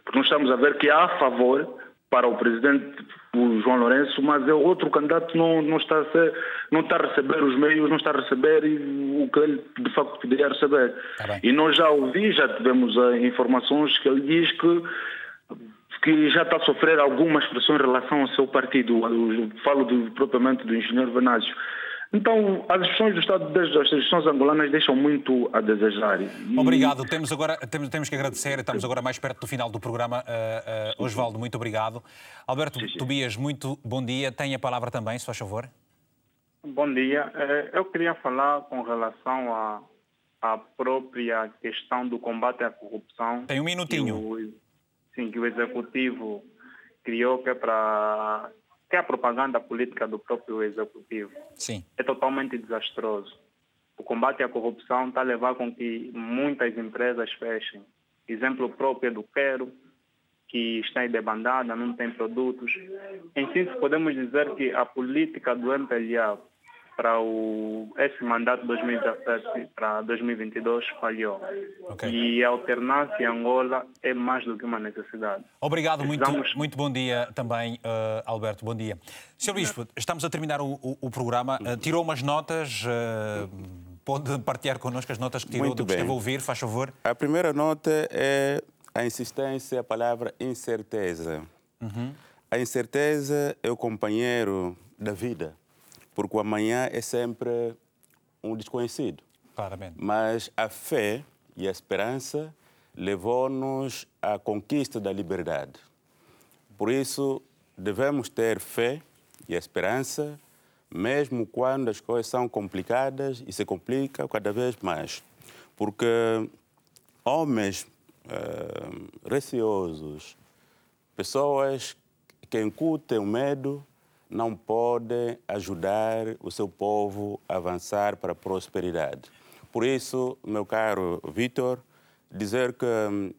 L: Porque nós estamos a ver que há a favor para o presidente o João Lourenço, mas é outro candidato não, não, está a ser, não está a receber os meios, não está a receber o que ele de facto poderia receber. Tá e nós já ouvi, já tivemos uh, informações que ele diz que que já está a sofrer algumas pressões em relação ao seu partido. Eu falo do, propriamente do engenheiro Venásio. Então, as instituições do Estado das instituições angolanas deixam muito a desejar.
A: E... Obrigado. Temos, agora, temos, temos que agradecer. Estamos agora mais perto do final do programa. Uh, uh, Osvaldo, muito obrigado. Alberto sim, sim. Tobias, muito bom dia. Tem a palavra também, se faz favor.
H: Bom dia. Eh, eu queria falar com relação à, à própria questão do combate à corrupção.
A: Tem um minutinho.
H: Que o, sim, que o Executivo criou que é para que é a propaganda política do próprio executivo.
A: Sim.
H: É totalmente desastroso. O combate à corrupção está a levar com que muitas empresas fechem. Exemplo próprio é do Quero, que está em debandada, não tem produtos. Em síntese, podemos dizer que a política do MPLA para o, esse mandato 2017 para 2022 falhou. Okay. E a alternância em Angola é mais do que uma necessidade.
A: Obrigado, Precisamos... muito, muito bom dia também, uh, Alberto. Bom dia. Sr. Bispo, estamos a terminar o, o, o programa. Uh, tirou umas notas. Uh, pode partilhar connosco as notas que tirou muito do que bem. esteve a ouvir, faz favor?
B: A primeira nota é a insistência, a palavra incerteza. Uhum. A incerteza é o companheiro da vida porque o amanhã é sempre um desconhecido.
A: Claramente.
B: Mas a fé e a esperança levou-nos à conquista da liberdade. Por isso, devemos ter fé e esperança, mesmo quando as coisas são complicadas e se complicam cada vez mais. Porque homens uh, receosos, pessoas que incutem o medo, não pode ajudar o seu povo a avançar para a prosperidade. Por isso, meu caro Vitor, dizer que hum,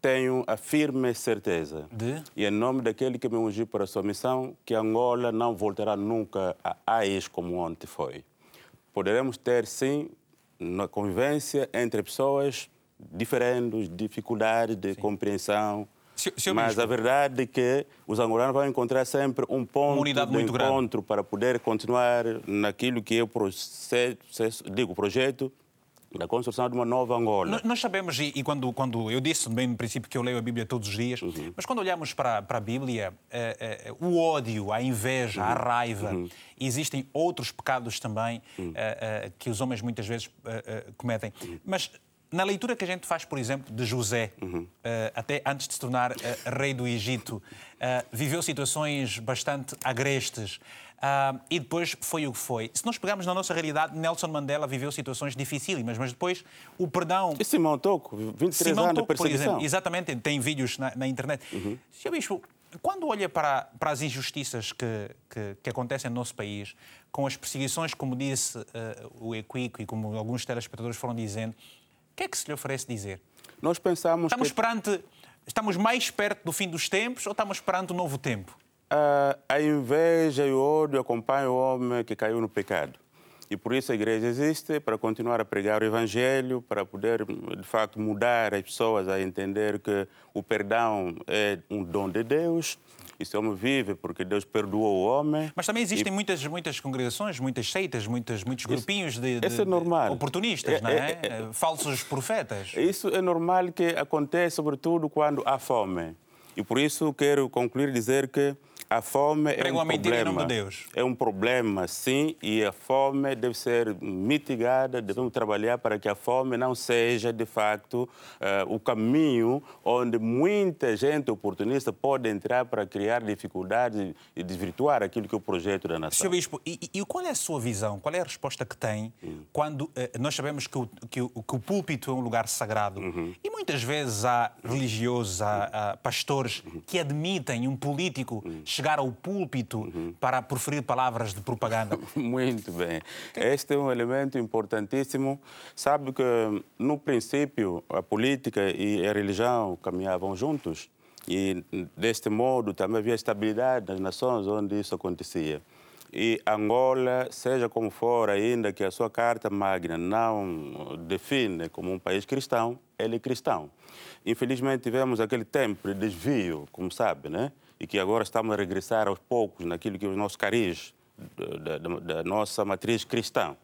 B: tenho a firme certeza,
A: de?
B: e em nome daquele que me ungiu para a sua missão, que Angola não voltará nunca a ex como ontem foi. Poderemos ter, sim, na convivência entre pessoas diferentes, dificuldades de sim. compreensão, Se, se Mas a verdade é que os angolanos vão encontrar sempre um ponto de encontro grande. para poder continuar naquilo que é o processo, digo, projeto da construção de uma nova Angola.
A: Nós sabemos, e, quando, quando eu disse bem no princípio que eu leio a Bíblia todos os dias, uhum. mas quando olhamos para, para a Bíblia, é, é, o ódio, a inveja, uhum. a raiva, uhum. existem outros pecados também é, que os homens muitas vezes cometem. Uhum. Mas na leitura que a gente faz, por exemplo, de José, uh, até antes de se tornar uh, rei do Egito, uh, viveu situações bastante agrestes. e depois foi o que foi. Se nós pegarmos na nossa realidade, Nelson Mandela viveu situações dificílimas, mas depois o perdão.
B: E Simão Toco, 23 Simão anos Toco, de perseguição. Por exemplo,
A: exatamente, tem vídeos na, na internet. Uhum. Senhor Bispo, quando olha para, para as injustiças que, que, que, acontecem no nosso país, com as perseguições, como disse o Equico e como alguns telespectadores foram dizendo, que é que se lhe oferece dizer?
B: Nós pensamos
A: estamos
B: que...
A: perante estamos mais perto do fim dos tempos ou estamos perante um novo tempo?
B: Uh, a inveja e o ódio acompanham o homem que caiu no pecado. E por isso a igreja existe, para continuar a pregar o Evangelho, para poder, de facto, mudar as pessoas a entender que o perdão é um dom de Deus esse homem vive porque Deus perdoou o homem.
A: Mas também existem e... muitas, muitas congregações, muitas seitas, muitas, muitos grupinhos de, de,
B: é normal.
A: Oportunistas, é, não é? é? é? Falsos profetas.
B: Isso é normal que aconteça, sobretudo quando há fome. E por isso quero concluir dizer que a fome é um problema.
A: De.
B: É um problema, sim, e a fome deve ser mitigada, devemos trabalhar para que a fome não seja, de facto, uh, o caminho onde muita gente oportunista pode entrar para criar dificuldades e desvirtuar aquilo que é o projeto da nação.
A: Senhor Bispo, e, e qual é a sua visão, qual é a resposta que tem hum. quando uh, nós sabemos que o, que, o, que o púlpito é um lugar sagrado uhum. e muitas vezes há religiosos, há, há pastores uhum. que admitem um político uhum chegar ao púlpito uhum. para proferir palavras de propaganda?
B: Muito bem. Este é um elemento importantíssimo. Sabe que, no princípio, a política e a religião caminhavam juntos. E, deste modo, também havia estabilidade nas nações onde isso acontecia. E Angola, seja como for, ainda que a sua carta magna não define como um país cristão, ele é cristão. Infelizmente, tivemos aquele tempo de desvio, como sabe, né? E que agora estamos a regressar aos poucos naquilo que é o nosso cariz, da, da, da nossa matriz cristã.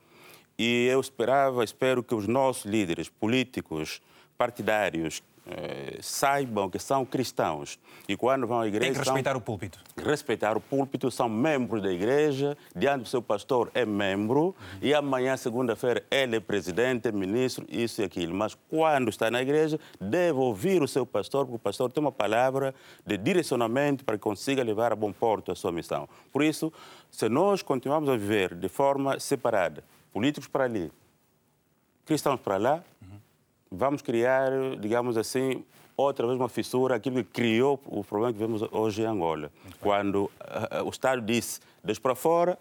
B: E eu esperava, espero que os nossos líderes políticos, partidários, eh, saibam que são cristãos e quando vão à igreja.
A: Tem que respeitar são, o púlpito.
B: Respeitar o púlpito, são membros da igreja, diante do seu pastor é membro uhum. e amanhã, segunda-feira, ele é presidente, ministro, isso e aquilo. Mas quando está na igreja, deve ouvir o seu pastor, porque o pastor tem uma palavra de direcionamento para que consiga levar a bom porto a sua missão. Por isso, se nós continuarmos a viver de forma separada, políticos para ali, cristãos para lá, uhum vamos criar, digamos assim, outra vez uma fissura, aquilo que criou o problema que vemos hoje em Angola. Quando uh, o Estado disse, Deus para fora,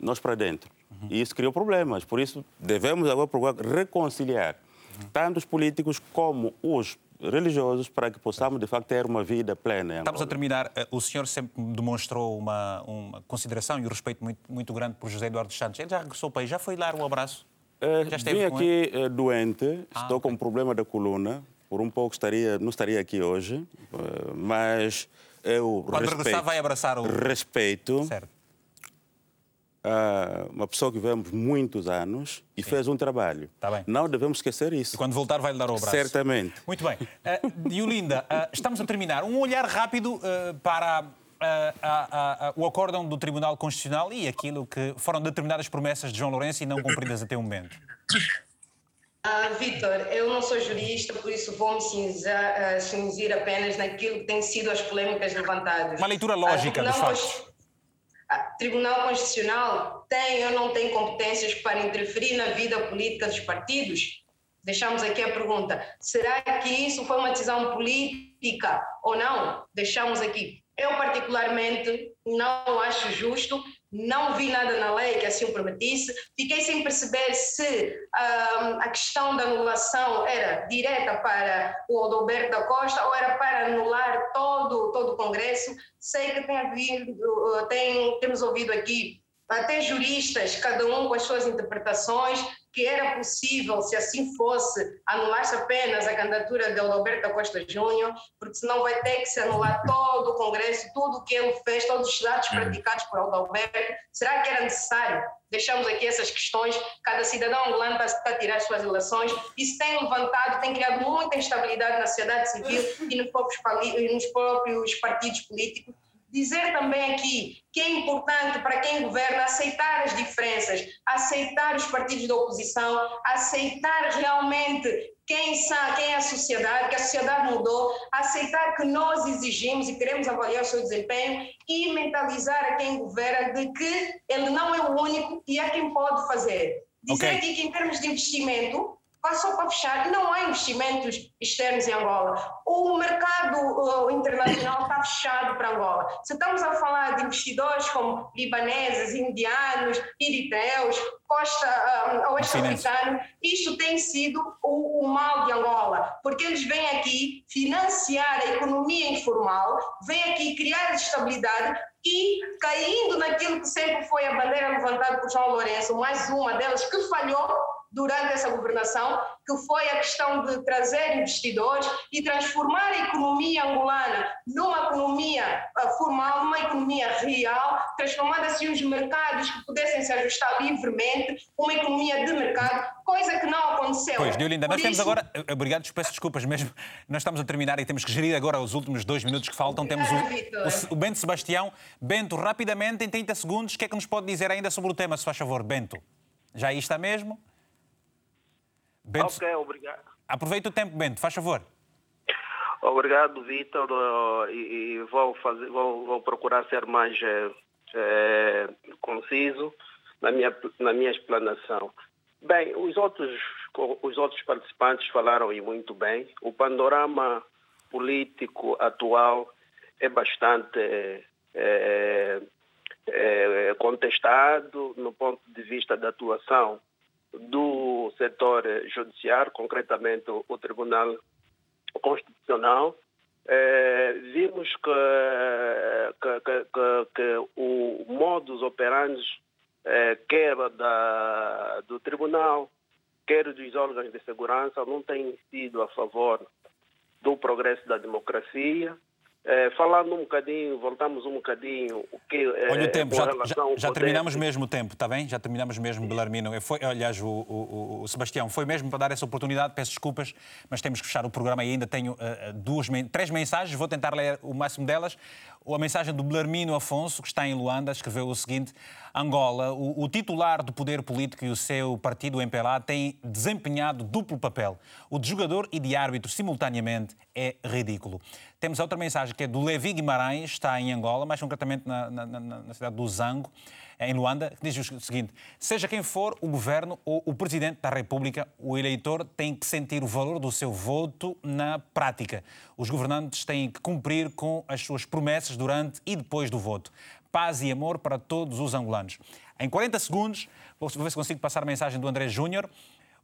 B: nós para dentro. Uhum. E isso criou problemas. Por isso, devemos agora procurar reconciliar uhum. tanto os políticos como os religiosos para que possamos, de facto, ter uma vida plena.
A: Estamos a terminar. Eh, o senhor sempre demonstrou uma, uma consideração e um respeito muito, muito grande por José Eduardo Santos. Ele já regressou ao país, já foi dar um abraço?
B: Uh, esteve vim aqui uh, doente, ah, estou okay. com um problema da coluna. Por um pouco estaria, não estaria aqui hoje, uh, mas eu
A: Quando respeito, regressar vai abraçar o...
B: Respeito.
A: Certo.
B: uma pessoa que vivemos muitos anos e Sim. fez um trabalho.
A: Tá bem.
B: Não devemos esquecer isso.
A: E quando voltar vai lhe dar o abraço.
B: Certamente.
A: Muito bem. Uh, Diolinda, estamos a terminar. Um olhar rápido para a, a, o acórdão do Tribunal Constitucional e aquilo que foram determinadas promessas de João Lourenço e não cumpridas até o momento?
C: Ah, Vitor, eu não sou jurista, por isso vou-me cinzir, uh, apenas naquilo que têm sido as polêmicas levantadas.
A: Uma leitura lógica ah, dos fatos.
C: Tribunal Constitucional tem ou não tem competências para interferir na vida política dos partidos? Deixamos aqui a pergunta. Será que isso foi uma decisão política ou não? Deixamos aqui. Eu, particularmente, não acho justo, não vi nada na lei que assim o permitisse, fiquei sem perceber se um, a questão da anulação era direta para o Adalberto da Costa ou era para anular todo, todo o Congresso. Sei que tem havido, tem, temos ouvido aqui até juristas, cada um com as suas interpretações, que era possível, se assim fosse, anular-se apenas a candidatura de Alberto Costa Júnior, porque senão vai ter que se anular todo o Congresso, tudo o que ele fez, todos os atos hum. praticados por Alberto. Será que era necessário? Deixamos aqui essas questões. Cada cidadão angolano está a tirar as suas eleições. Isso tem levantado, tem criado muita instabilidade na sociedade civil e nos próprios, nos próprios partidos políticos Dizer também aqui que é importante para quem governa aceitar as diferenças, aceitar os partidos da oposição, aceitar realmente quem, são, quem é a sociedade, que a sociedade mudou, aceitar que nós exigimos e queremos avaliar o seu desempenho e mentalizar a quem governa de que ele não é o único e é quem pode fazer. Dizer okay. aqui que em termos de investimento, só para fechar, não há investimentos externos em Angola. O mercado uh, internacional está fechado para Angola. Se estamos a falar de investidores como libaneses, indianos, eritreus, costa uh, oeste africano, isto tem sido o, o, mal de Angola, porque eles vêm aqui financiar a economia informal, vêm aqui criar estabilidade e caindo naquilo que sempre foi a bandeira levantada por João Lourenço, mais uma delas que falhou, durante essa governação, que foi a questão de trazer investidores e transformar a economia angolana numa economia ah, formal, numa economia real, transformando assim os mercados que pudessem se ajustar livremente, uma economia de mercado, coisa que não aconteceu.
A: Pois, Diolinda, nós isso... temos agora. Eh, obrigado, peço desculpas mesmo. Nós estamos a terminar e temos que gerir agora os últimos dois minutos que faltam. Temos o, o, o Bento Sebastião. Bento, rapidamente, em 30 segundos, o que é que nos pode dizer ainda sobre o tema, se faz favor, Bento? Já aí está mesmo?
M: Bento, ok, obrigado.
A: Aproveita o tempo, Bento, faz favor.
M: Obrigado, Vitor, e, e vou, fazer, vou, vou, procurar ser mais é, conciso na minha, na minha explanação. Bem, os outros, os outros participantes falaram e muito bem. O panorama político atual é bastante é, é, contestado no ponto de vista da atuação do setor judiciário, concretamente o Tribunal Constitucional, eh, vimos que, que, que, que, o modus operandi, eh, quer da, do Tribunal, quer dos órgãos de segurança, não tem sido a favor do progresso da democracia, é, falando um bocadinho, voltamos um bocadinho o que
A: é, Olha o tempo, já, já, já terminamos mesmo o tempo, está bem? Já terminamos mesmo, Belarmino. Foi, aliás, o, o, o, Sebastião, foi mesmo para dar essa oportunidade, peço desculpas, mas temos que fechar o programa e ainda tenho uh, duas, três mensagens, vou tentar ler o máximo delas a mensagem do Belarmino Afonso, que está em Luanda, escreveu o seguinte: Angola, o, o titular do poder político e o seu partido, o MPLA, têm desempenhado duplo papel. O de jogador e de árbitro simultaneamente é ridículo. Temos outra mensagem que é do Levi Guimarães, está em Angola, mais concretamente na, na, na cidade do Zango em Luanda, que diz o seguinte: seja quem for o governo ou o presidente da República, o eleitor tem que sentir o valor do seu voto na prática. Os governantes têm que cumprir com as suas promessas durante e depois do voto. Paz e amor para todos os angolanos. Em 40 segundos, vou ver se consigo passar a mensagem do André Júnior.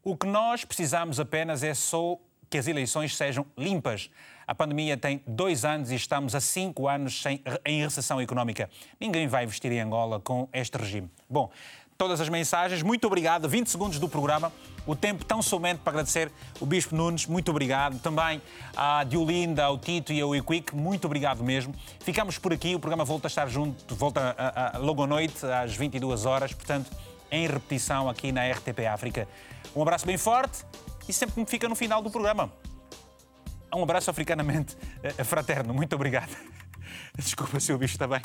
A: O que nós precisamos apenas é só que as eleições sejam limpas. A pandemia tem dois anos e estamos há cinco anos sem, em recessão económica. Ninguém vai investir em Angola com este regime. Bom, todas as mensagens. Muito obrigado. 20 segundos do programa. O tempo tão somente para agradecer o Bispo Nunes. Muito obrigado. Também à Diolinda, ao Tito e ao Equic. Muito obrigado mesmo. Ficamos por aqui. O programa volta a estar junto, volta a, a, logo à noite, às 22 horas. Portanto, em repetição aqui na RTP África. Um abraço bem forte e sempre me fica no final do programa. Um abraço africanamente eh, fraterno. Muito obrigado. Desculpa se o bicho está bem.